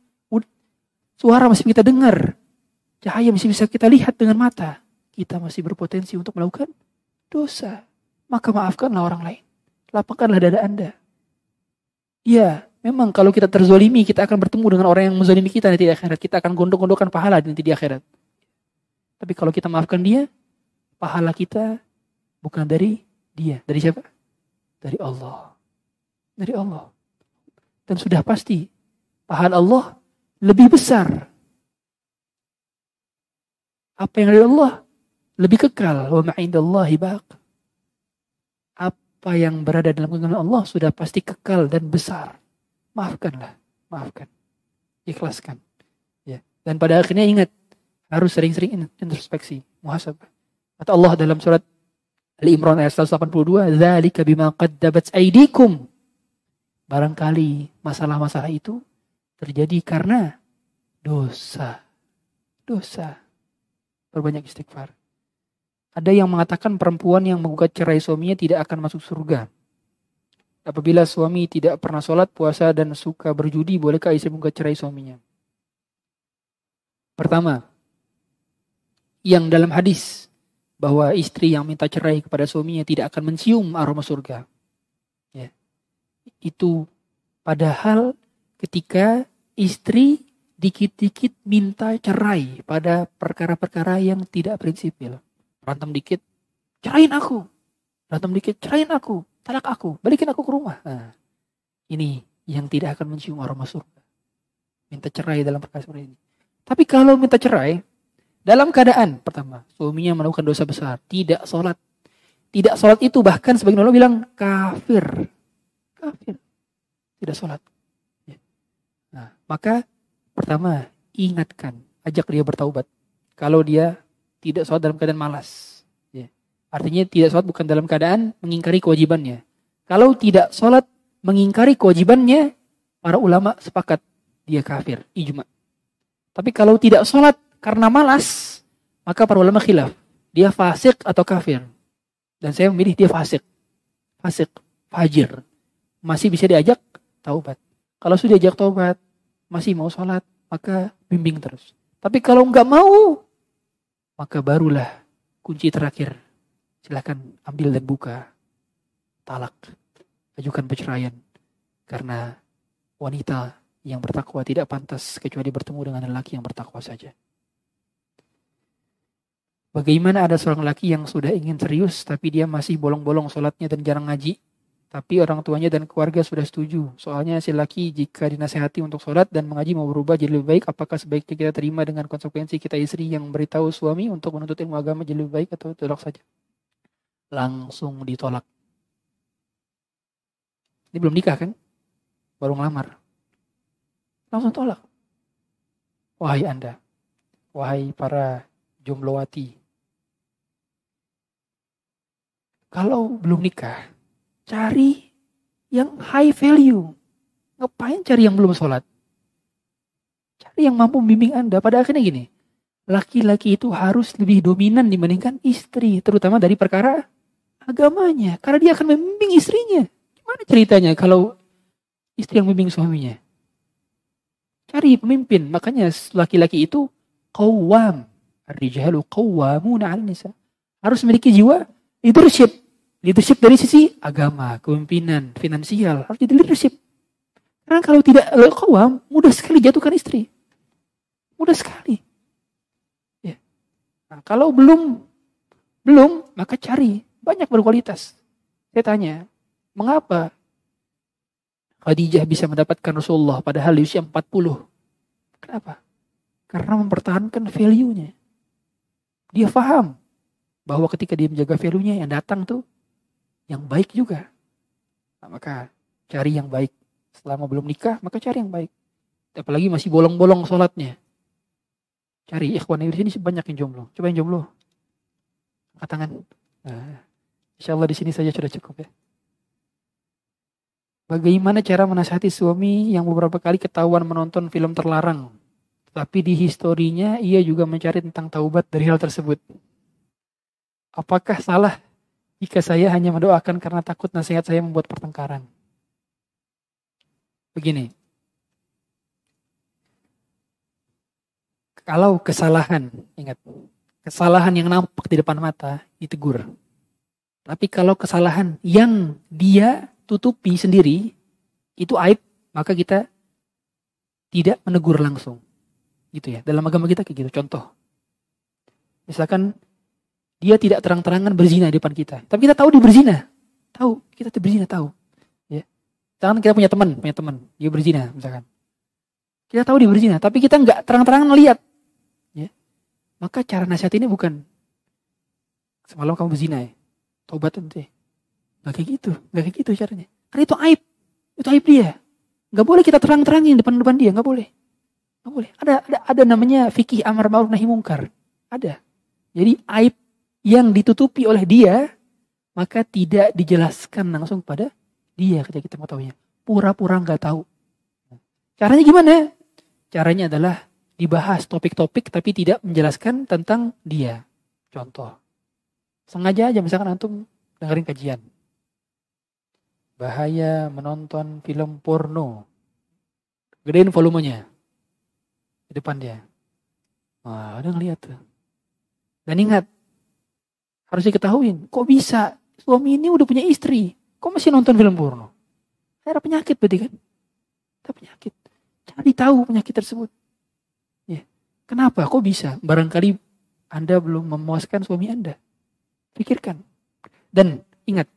suara masih kita dengar, cahaya masih bisa kita lihat dengan mata kita masih berpotensi untuk melakukan dosa. Maka maafkanlah orang lain. Lapangkanlah dada Anda. Ya, memang kalau kita terzolimi, kita akan bertemu dengan orang yang menzolimi kita nanti di akhirat. Kita akan gondok-gondokkan pahala nanti di akhirat. Tapi kalau kita maafkan dia, pahala kita bukan dari dia. Dari siapa? Dari Allah. Dari Allah. Dan sudah pasti, pahala Allah lebih besar. Apa yang dari Allah lebih kekal. Wa ma'indallahi baq. Apa yang berada dalam genggaman Allah sudah pasti kekal dan besar. Maafkanlah. Maafkan. Ikhlaskan. Ya. Dan pada akhirnya ingat. Harus sering-sering introspeksi. Muhasabah. Kata Allah dalam surat Al-Imran ayat 182. Zalika bima qaddabat aidikum. Barangkali masalah-masalah itu terjadi karena dosa. Dosa. Perbanyak istighfar. Ada yang mengatakan perempuan yang menggugat cerai suaminya tidak akan masuk surga. Apabila suami tidak pernah sholat, puasa, dan suka berjudi, bolehkah istri menggugat cerai suaminya? Pertama, yang dalam hadis bahwa istri yang minta cerai kepada suaminya tidak akan mencium aroma surga. Ya. Itu padahal ketika istri dikit-dikit minta cerai pada perkara-perkara yang tidak prinsipil. Berantem dikit, cerain aku. Berantem dikit, cerain aku. Talak aku. Balikin aku ke rumah. Nah, ini yang tidak akan mencium aroma surga. Minta cerai dalam perkara seperti ini. Tapi kalau minta cerai, dalam keadaan pertama, suaminya melakukan dosa besar, tidak sholat. Tidak sholat itu bahkan sebagian ulama bilang kafir. Kafir. Tidak sholat. Ya. Nah, maka pertama, ingatkan, ajak dia bertaubat. Kalau dia tidak sholat dalam keadaan malas. Ya. Artinya tidak sholat bukan dalam keadaan mengingkari kewajibannya. Kalau tidak sholat mengingkari kewajibannya, para ulama sepakat dia kafir, ijma. Tapi kalau tidak sholat karena malas, maka para ulama khilaf. Dia fasik atau kafir. Dan saya memilih dia fasik. Fasik, fajir. Masih bisa diajak taubat. Kalau sudah diajak taubat, masih mau sholat, maka bimbing terus. Tapi kalau nggak mau, maka barulah kunci terakhir. Silakan ambil dan buka. Talak. Ajukan perceraian. Karena wanita yang bertakwa tidak pantas kecuali bertemu dengan lelaki yang bertakwa saja. Bagaimana ada seorang laki yang sudah ingin serius tapi dia masih bolong-bolong sholatnya dan jarang ngaji tapi orang tuanya dan keluarga sudah setuju. Soalnya si laki jika dinasehati untuk sholat dan mengaji mau berubah jadi lebih baik, apakah sebaiknya kita terima dengan konsekuensi kita istri yang beritahu suami untuk menuntut ilmu agama jadi lebih baik atau tolak saja? Langsung ditolak. Ini belum nikah kan? Baru ngelamar. Langsung tolak. Wahai Anda, wahai para jomblowati, kalau belum nikah, Cari yang high value. Ngapain cari yang belum sholat? Cari yang mampu membimbing Anda. Pada akhirnya gini, laki-laki itu harus lebih dominan dibandingkan istri. Terutama dari perkara Agamanya. Karena dia akan membimbing istrinya. Gimana ceritanya kalau istri yang membimbing suaminya? Cari pemimpin. Makanya laki-laki itu qawwam. Ar-rijalu qawwamuna 'ala nisa. Harus memiliki jiwa leadership. Leadership dari sisi agama, kepemimpinan, finansial. Harus jadi leadership. Karena kalau tidak qawwam, mudah sekali jatuhkan istri. Mudah sekali. Ya. Nah, kalau belum belum, maka cari banyak berkualitas. Saya tanya, mengapa Khadijah bisa mendapatkan Rasulullah padahal di usia 40? Kenapa? Karena mempertahankan value-nya. Dia faham bahwa ketika dia menjaga value-nya yang datang tuh yang baik juga. Nah, maka cari yang baik. Selama belum nikah, maka cari yang baik. Apalagi masih bolong-bolong sholatnya. Cari ikhwan di sini banyak yang jomblo. Coba yang jomblo. Angkat tangan. Nah, insya Allah di sini saja sudah cukup ya. Bagaimana cara menasihati suami yang beberapa kali ketahuan menonton film terlarang? Tapi di historinya ia juga mencari tentang taubat dari hal tersebut. Apakah salah jika saya hanya mendoakan karena takut nasihat saya membuat pertengkaran? Begini, Kalau kesalahan, ingat, kesalahan yang nampak di depan mata ditegur. Tapi kalau kesalahan yang dia tutupi sendiri itu aib, maka kita tidak menegur langsung. Gitu ya. Dalam agama kita kayak gitu. Contoh. Misalkan dia tidak terang-terangan berzina di depan kita. Tapi kita tahu dia berzina. Tahu, kita berzina tahu. Ya. Misalkan kita punya teman, punya teman, dia berzina misalkan. Kita tahu dia berzina, tapi kita nggak terang-terangan lihat maka cara nasihat ini bukan semalam kamu berzina ya. Tobat nanti. Gak kayak gitu. Gak kayak gitu caranya. Karena itu aib. Itu aib dia. Gak boleh kita terang-terangin depan-depan dia. Gak boleh. Gak boleh. Ada ada ada namanya fikih amar ma'ruf nahi mungkar. Ada. Jadi aib yang ditutupi oleh dia maka tidak dijelaskan langsung pada dia ketika kita mau tahunya. Pura-pura nggak tahu. Caranya gimana? Caranya adalah dibahas topik-topik tapi tidak menjelaskan tentang dia. Contoh, sengaja aja misalkan antum dengerin kajian. Bahaya menonton film porno. Gedein volumenya. Di depan dia. Wah, ada ngeliat tuh. Dan ingat, harus diketahuin, kok bisa suami ini udah punya istri, kok masih nonton film porno? Ada penyakit berarti kan? Ada penyakit. Cari tahu penyakit tersebut. Kenapa? Kok bisa? Barangkali Anda belum memuaskan suami Anda. Pikirkan. Dan ingat,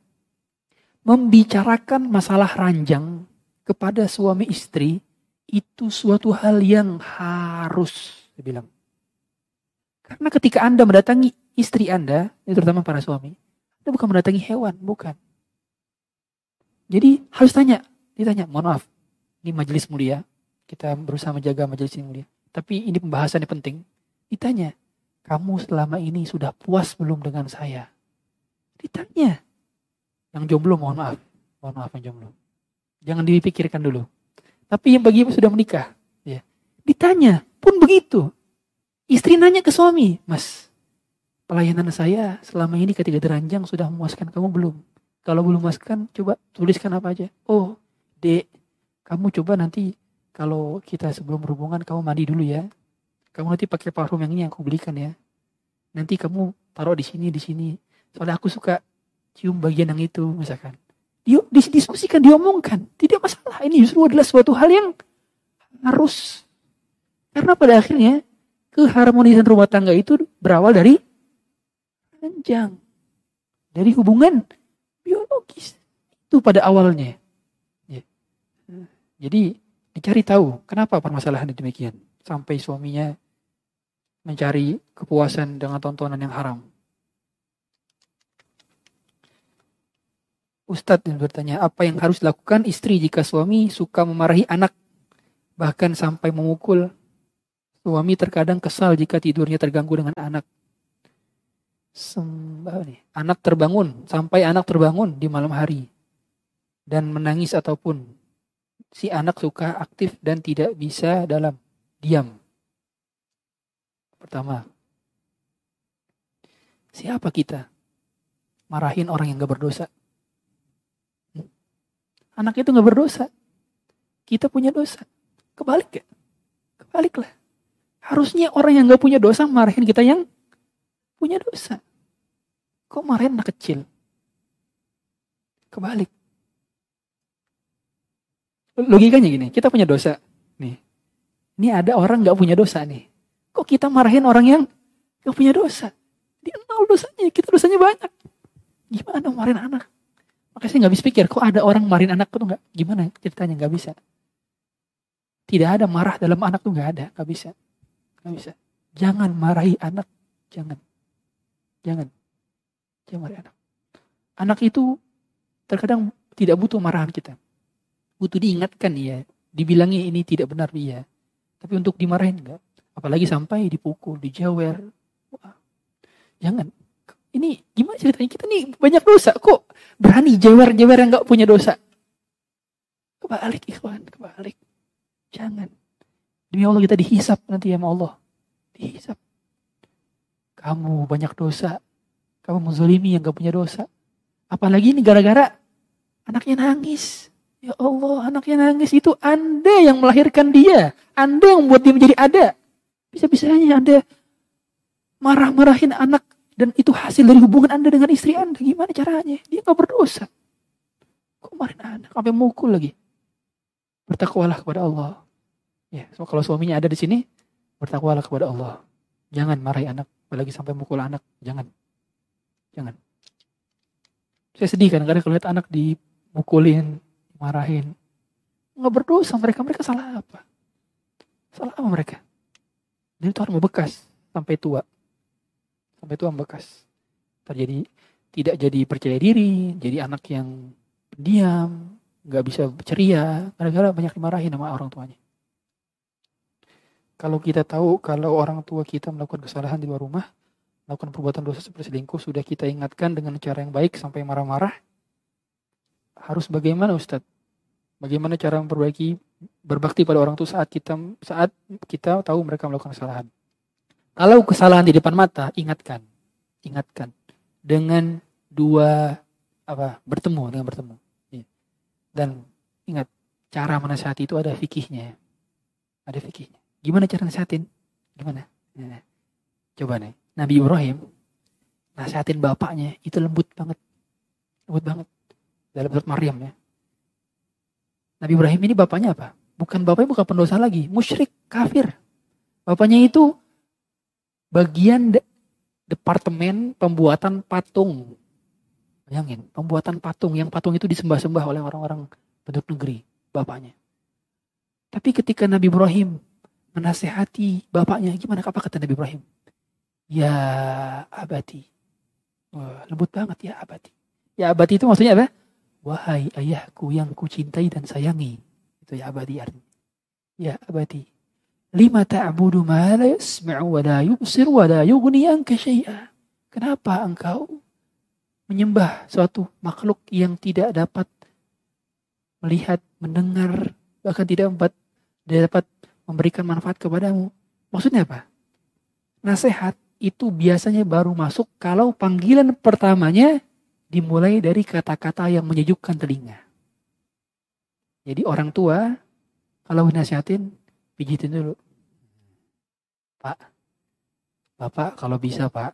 membicarakan masalah ranjang kepada suami istri itu suatu hal yang harus, saya bilang. Karena ketika Anda mendatangi istri Anda, terutama para suami, Anda bukan mendatangi hewan, bukan. Jadi harus tanya, ditanya, mohon maaf, ini majelis mulia, kita berusaha menjaga majelis ini mulia tapi ini pembahasannya penting. Ditanya, kamu selama ini sudah puas belum dengan saya? Ditanya. Yang jomblo mohon maaf. Mohon maaf yang jomblo. Jangan dipikirkan dulu. Tapi yang bagi sudah menikah. ya Ditanya. Pun begitu. Istri nanya ke suami. Mas, pelayanan saya selama ini ketika deranjang sudah memuaskan kamu belum? Kalau belum memuaskan, coba tuliskan apa aja. Oh, dek, kamu coba nanti kalau kita sebelum berhubungan kamu mandi dulu ya. Kamu nanti pakai parfum yang ini yang aku belikan ya. Nanti kamu taruh di sini, di sini. Soalnya aku suka cium bagian yang itu misalkan. Didiskusikan, diomongkan. Tidak masalah. Ini justru adalah suatu hal yang harus. Karena pada akhirnya keharmonisan rumah tangga itu berawal dari panjang. Dari hubungan biologis. Itu pada awalnya. Ya. Jadi Dicari tahu kenapa permasalahan demikian. Sampai suaminya mencari kepuasan dengan tontonan yang haram. Ustadz yang bertanya, apa yang harus dilakukan istri jika suami suka memarahi anak, bahkan sampai memukul? Suami terkadang kesal jika tidurnya terganggu dengan anak. Sembah nih, anak terbangun, sampai anak terbangun di malam hari dan menangis ataupun si anak suka aktif dan tidak bisa dalam diam. Pertama, siapa kita? marahin orang yang gak berdosa? Anak itu gak berdosa. Kita punya dosa. Kebalik ya? Kebaliklah. Harusnya orang yang gak punya dosa marahin kita yang punya dosa. Kok marahin anak kecil? Kebalik. Logikanya gini, kita punya dosa. Nih, ini ada orang gak punya dosa nih. Kok kita marahin orang yang gak punya dosa? Dia nol dosanya, kita dosanya banyak. Gimana marahin anak? Makanya saya gak bisa pikir, kok ada orang marahin anak tuh gak? Gimana ceritanya? Gak bisa. Tidak ada marah dalam anak tuh gak ada, gak bisa. Gak bisa. Jangan marahi anak, jangan. Jangan. Jangan marahi anak. Anak itu terkadang tidak butuh marahan kita. Butuh diingatkan ya. Dibilangi ini tidak benar dia. Tapi untuk dimarahin enggak. Apalagi sampai dipukul, dijewer. Wah. Jangan. Ini gimana ceritanya? Kita nih banyak dosa. Kok berani jewer-jewer yang enggak punya dosa? Kebalik ikhwan, kebalik. Jangan. Demi Allah kita dihisap nanti ya Allah. Dihisap. Kamu banyak dosa. Kamu menzolimi yang gak punya dosa. Apalagi ini gara-gara anaknya nangis. Ya Allah, anaknya nangis itu Anda yang melahirkan dia. Anda yang membuat dia menjadi ada. Bisa-bisanya Anda marah-marahin anak dan itu hasil dari hubungan Anda dengan istri Anda. Gimana caranya? Dia gak berdosa. Kok marahin anak? Sampai mukul lagi. Bertakwalah kepada Allah. Ya, so kalau suaminya ada di sini, bertakwalah kepada Allah. Jangan marahi anak, apalagi sampai mukul anak. Jangan. Jangan. Saya sedih kadang-kadang kalau lihat anak dimukulin, marahin. Nggak berdosa mereka, mereka salah apa? Salah apa mereka? Dan itu harus bekas sampai tua. Sampai tua bekas. Terjadi tidak jadi percaya diri, jadi anak yang diam, nggak bisa ceria, gara-gara banyak dimarahin sama orang tuanya. Kalau kita tahu kalau orang tua kita melakukan kesalahan di luar rumah, melakukan perbuatan dosa seperti selingkuh, sudah kita ingatkan dengan cara yang baik sampai marah-marah, harus bagaimana Ustadz? Bagaimana cara memperbaiki berbakti pada orang tua saat kita saat kita tahu mereka melakukan kesalahan? Kalau kesalahan di depan mata, ingatkan, ingatkan dengan dua apa bertemu dengan bertemu. Iya. Dan ingat cara menasihati itu ada fikihnya, ada fikihnya. Gimana cara nasihatin? Gimana? Nah, coba nih. Nabi Ibrahim nasihatin bapaknya itu lembut banget. Lembut banget. Dalam surat Maryam ya. Nabi Ibrahim ini bapaknya apa? Bukan bapaknya bukan pendosa lagi. Musyrik, kafir. Bapaknya itu bagian de departemen pembuatan patung. Bayangin, pembuatan patung. Yang patung itu disembah-sembah oleh orang-orang penduduk negeri. Bapaknya. Tapi ketika Nabi Ibrahim menasehati bapaknya. Gimana apa kata Nabi Ibrahim? Ya abadi. Wah, lembut banget ya abadi. Ya abadi itu maksudnya apa? Wahai ayahku yang kucintai dan sayangi. Itu ya abadi artinya. Ya abadi. Lima ta'budu ma la yasma'u wa la yubsir wa la yughni anka syai'a. Kenapa engkau menyembah suatu makhluk yang tidak dapat melihat, mendengar, bahkan tidak dapat, tidak dapat memberikan manfaat kepadamu. Maksudnya apa? Nasihat itu biasanya baru masuk kalau panggilan pertamanya dimulai dari kata-kata yang menyejukkan telinga. Jadi orang tua kalau nasihatin pijitin dulu. Pak, Bapak kalau bisa Pak,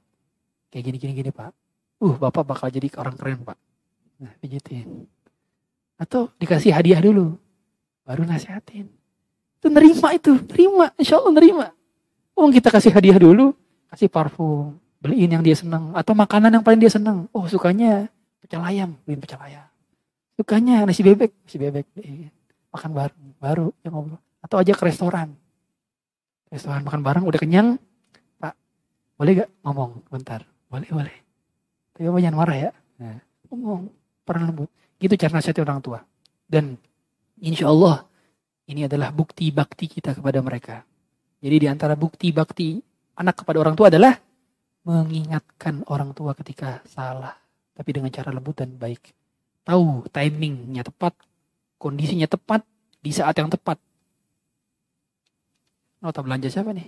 kayak gini-gini gini Pak. Uh, Bapak bakal jadi orang keren Pak. Nah, pijitin. Atau dikasih hadiah dulu, baru nasihatin. Itu nerima itu, nerima, insya Allah nerima. Oh kita kasih hadiah dulu, kasih parfum, beliin yang dia senang. Atau makanan yang paling dia senang. Oh sukanya pecel ayam, beliin pecel ayam. Sukanya nasi bebek, nasi bebek. Beliin. Makan bareng, baru yang ngobrol. Atau aja ke restoran. Restoran makan bareng, udah kenyang. Pak, boleh gak ngomong bentar? Boleh, boleh. Tapi apa jangan marah ya. Nah, ngomong, pernah lembut. Gitu cara nasihatnya orang tua. Dan insya Allah ini adalah bukti bakti kita kepada mereka. Jadi di antara bukti bakti anak kepada orang tua adalah mengingatkan orang tua ketika salah. Tapi dengan cara lembut dan baik. Tahu timingnya tepat, kondisinya tepat, di saat yang tepat. Nota belanja siapa nih?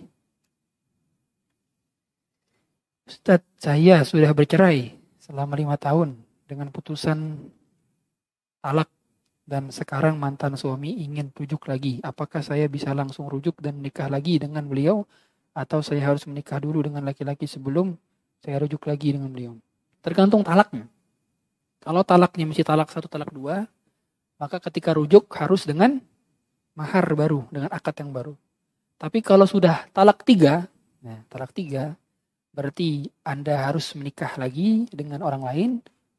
Ustadz, saya sudah bercerai selama lima tahun dengan putusan talak dan sekarang mantan suami ingin rujuk lagi. Apakah saya bisa langsung rujuk dan nikah lagi dengan beliau atau saya harus menikah dulu dengan laki-laki sebelum saya rujuk lagi dengan beliau? Tergantung talaknya. Kalau talaknya masih talak satu, talak dua, maka ketika rujuk harus dengan mahar baru, dengan akad yang baru. Tapi kalau sudah talak tiga, nah, talak tiga, berarti Anda harus menikah lagi dengan orang lain,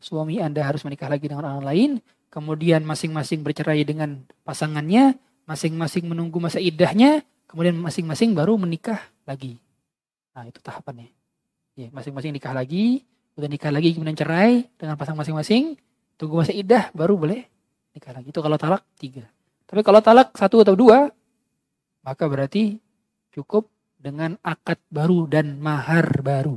suami Anda harus menikah lagi dengan orang lain, kemudian masing-masing bercerai dengan pasangannya, masing-masing menunggu masa idahnya, kemudian masing-masing baru menikah lagi. Nah, itu tahapannya. Ya, masing-masing nikah lagi, udah nikah lagi kemudian cerai dengan pasang masing-masing, tunggu masa idah baru boleh nikah lagi. Itu kalau talak tiga. Tapi kalau talak satu atau dua, maka berarti cukup dengan akad baru dan mahar baru.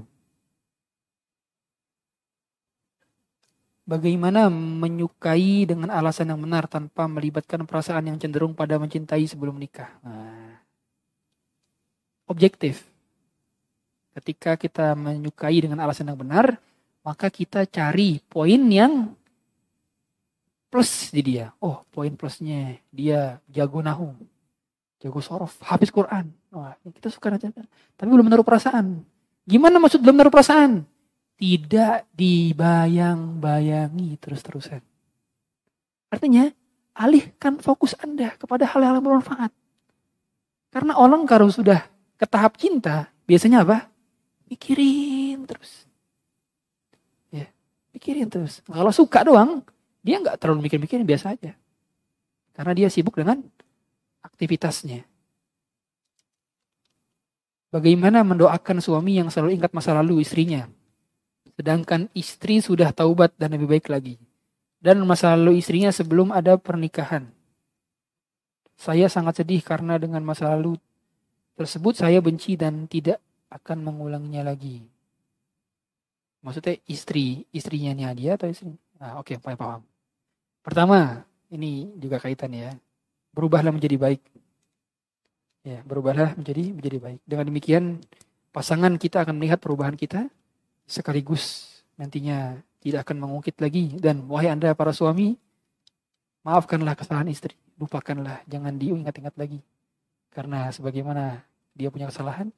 Bagaimana menyukai dengan alasan yang benar tanpa melibatkan perasaan yang cenderung pada mencintai sebelum nikah? Nah, objektif. Ketika kita menyukai dengan alasan yang benar, maka kita cari poin yang plus di dia. Oh, poin plusnya dia jago nahu, jago sorof, habis Quran. Wah, kita suka aja. Tapi belum menaruh perasaan. Gimana maksud belum menaruh perasaan? Tidak dibayang-bayangi terus-terusan. Artinya, alihkan fokus Anda kepada hal-hal yang bermanfaat. Karena orang kalau sudah ke tahap cinta, biasanya apa? Mikirin terus. Ya, mikirin terus. Kalau suka doang, dia nggak terlalu mikir-mikirin biasa aja. Karena dia sibuk dengan aktivitasnya. Bagaimana mendoakan suami yang selalu ingat masa lalu istrinya, sedangkan istri sudah taubat dan lebih baik lagi, dan masa lalu istrinya sebelum ada pernikahan. Saya sangat sedih karena dengan masa lalu tersebut saya benci dan tidak akan mengulanginya lagi. Maksudnya istri, istrinya dia atau istri? Nah, oke, okay, paham. Pertama, ini juga kaitan ya berubahlah menjadi baik. Ya, berubahlah menjadi menjadi baik. Dengan demikian pasangan kita akan melihat perubahan kita sekaligus nantinya tidak akan mengungkit lagi dan wahai Anda para suami maafkanlah kesalahan istri, lupakanlah, jangan diingat-ingat lagi. Karena sebagaimana dia punya kesalahan,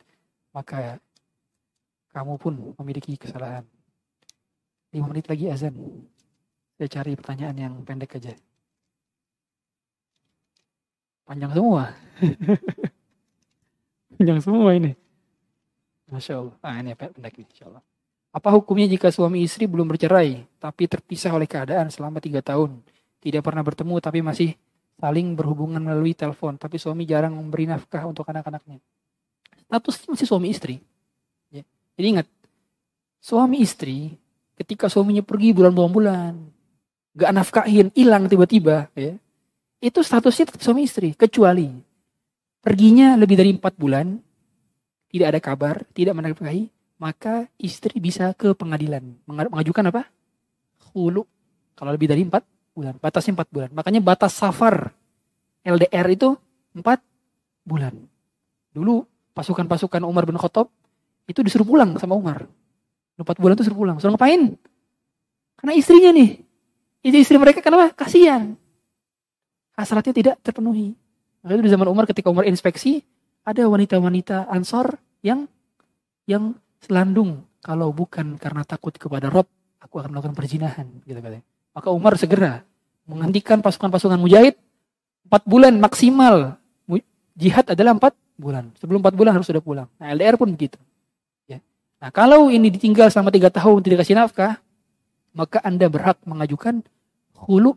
maka kamu pun memiliki kesalahan. Lima menit lagi azan. Saya cari pertanyaan yang pendek aja. Panjang semua. Panjang semua ini. Masya Allah. Ah ini pendek nih, Insya Allah. Apa hukumnya jika suami istri belum bercerai, tapi terpisah oleh keadaan selama tiga tahun? Tidak pernah bertemu, tapi masih saling berhubungan melalui telepon. Tapi suami jarang memberi nafkah untuk anak-anaknya. Status masih suami istri. Ya. Jadi ingat, suami istri ketika suaminya pergi bulan-bulan, gak nafkahin, hilang tiba-tiba, ya, itu statusnya tetap suami istri. Kecuali perginya lebih dari empat bulan, tidak ada kabar, tidak menafkahi, maka istri bisa ke pengadilan. Mengajukan apa? Hulu. Kalau lebih dari empat bulan. Batasnya empat bulan. Makanya batas safar LDR itu empat bulan. Dulu pasukan-pasukan Umar bin Khattab itu disuruh pulang sama Umar. Empat bulan itu suruh pulang. Suruh ngapain? Karena istrinya nih. Istri-istri mereka kenapa? Kasihan hasratnya tidak terpenuhi. Maka itu di zaman Umar ketika Umar inspeksi, ada wanita-wanita Ansor yang yang selandung kalau bukan karena takut kepada Rob, aku akan melakukan perzinahan, gitu katanya. Maka Umar segera menghentikan pasukan-pasukan mujahid empat bulan maksimal. Jihad adalah empat bulan. Sebelum empat bulan harus sudah pulang. Nah LDR pun begitu. Ya. Nah kalau ini ditinggal selama tiga tahun tidak kasih nafkah, maka Anda berhak mengajukan hulu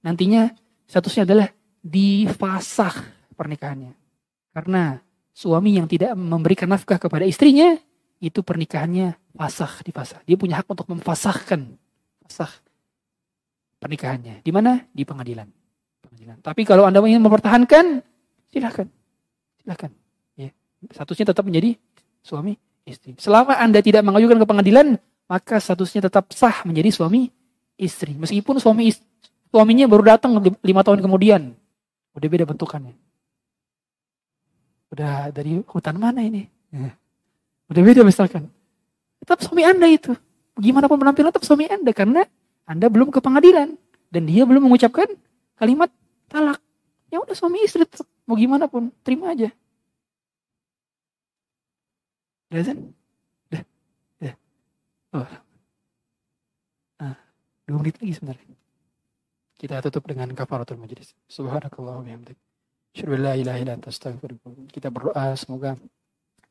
nantinya statusnya adalah difasah pernikahannya. Karena suami yang tidak memberikan nafkah kepada istrinya, itu pernikahannya fasah, difasah. Dia punya hak untuk memfasahkan fasah pernikahannya. Di mana? Di pengadilan. pengadilan. Tapi kalau Anda ingin mempertahankan, silahkan. Silahkan. Ya. Statusnya tetap menjadi suami istri. Selama Anda tidak mengajukan ke pengadilan, maka statusnya tetap sah menjadi suami istri. Meskipun suami istri, Suaminya baru datang lima tahun kemudian. Udah beda bentukannya. Udah dari hutan mana ini? Ya. Udah beda misalkan. Tetap suami Anda itu. gimana pun penampilan tetap suami Anda karena Anda belum ke pengadilan dan dia belum mengucapkan kalimat talak. Ya udah suami istri tetap, mau gimana pun terima aja. Udah kan? Udah. Udah. Oh. Nah, dua menit lagi sebenarnya. Kita tutup dengan kafaratul majlis. Subhanakallah wa bihamdik. anta Kita berdoa semoga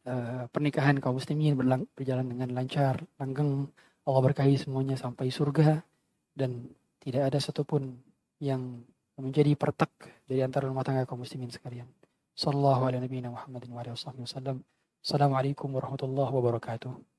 uh, pernikahan kaum muslimin berjalan dengan lancar, langgeng. Allah berkahi semuanya sampai surga dan tidak ada satupun yang menjadi pertek dari antara rumah tangga kaum muslimin sekalian. Sallallahu alaihi wasallam. Assalamualaikum warahmatullahi wabarakatuh.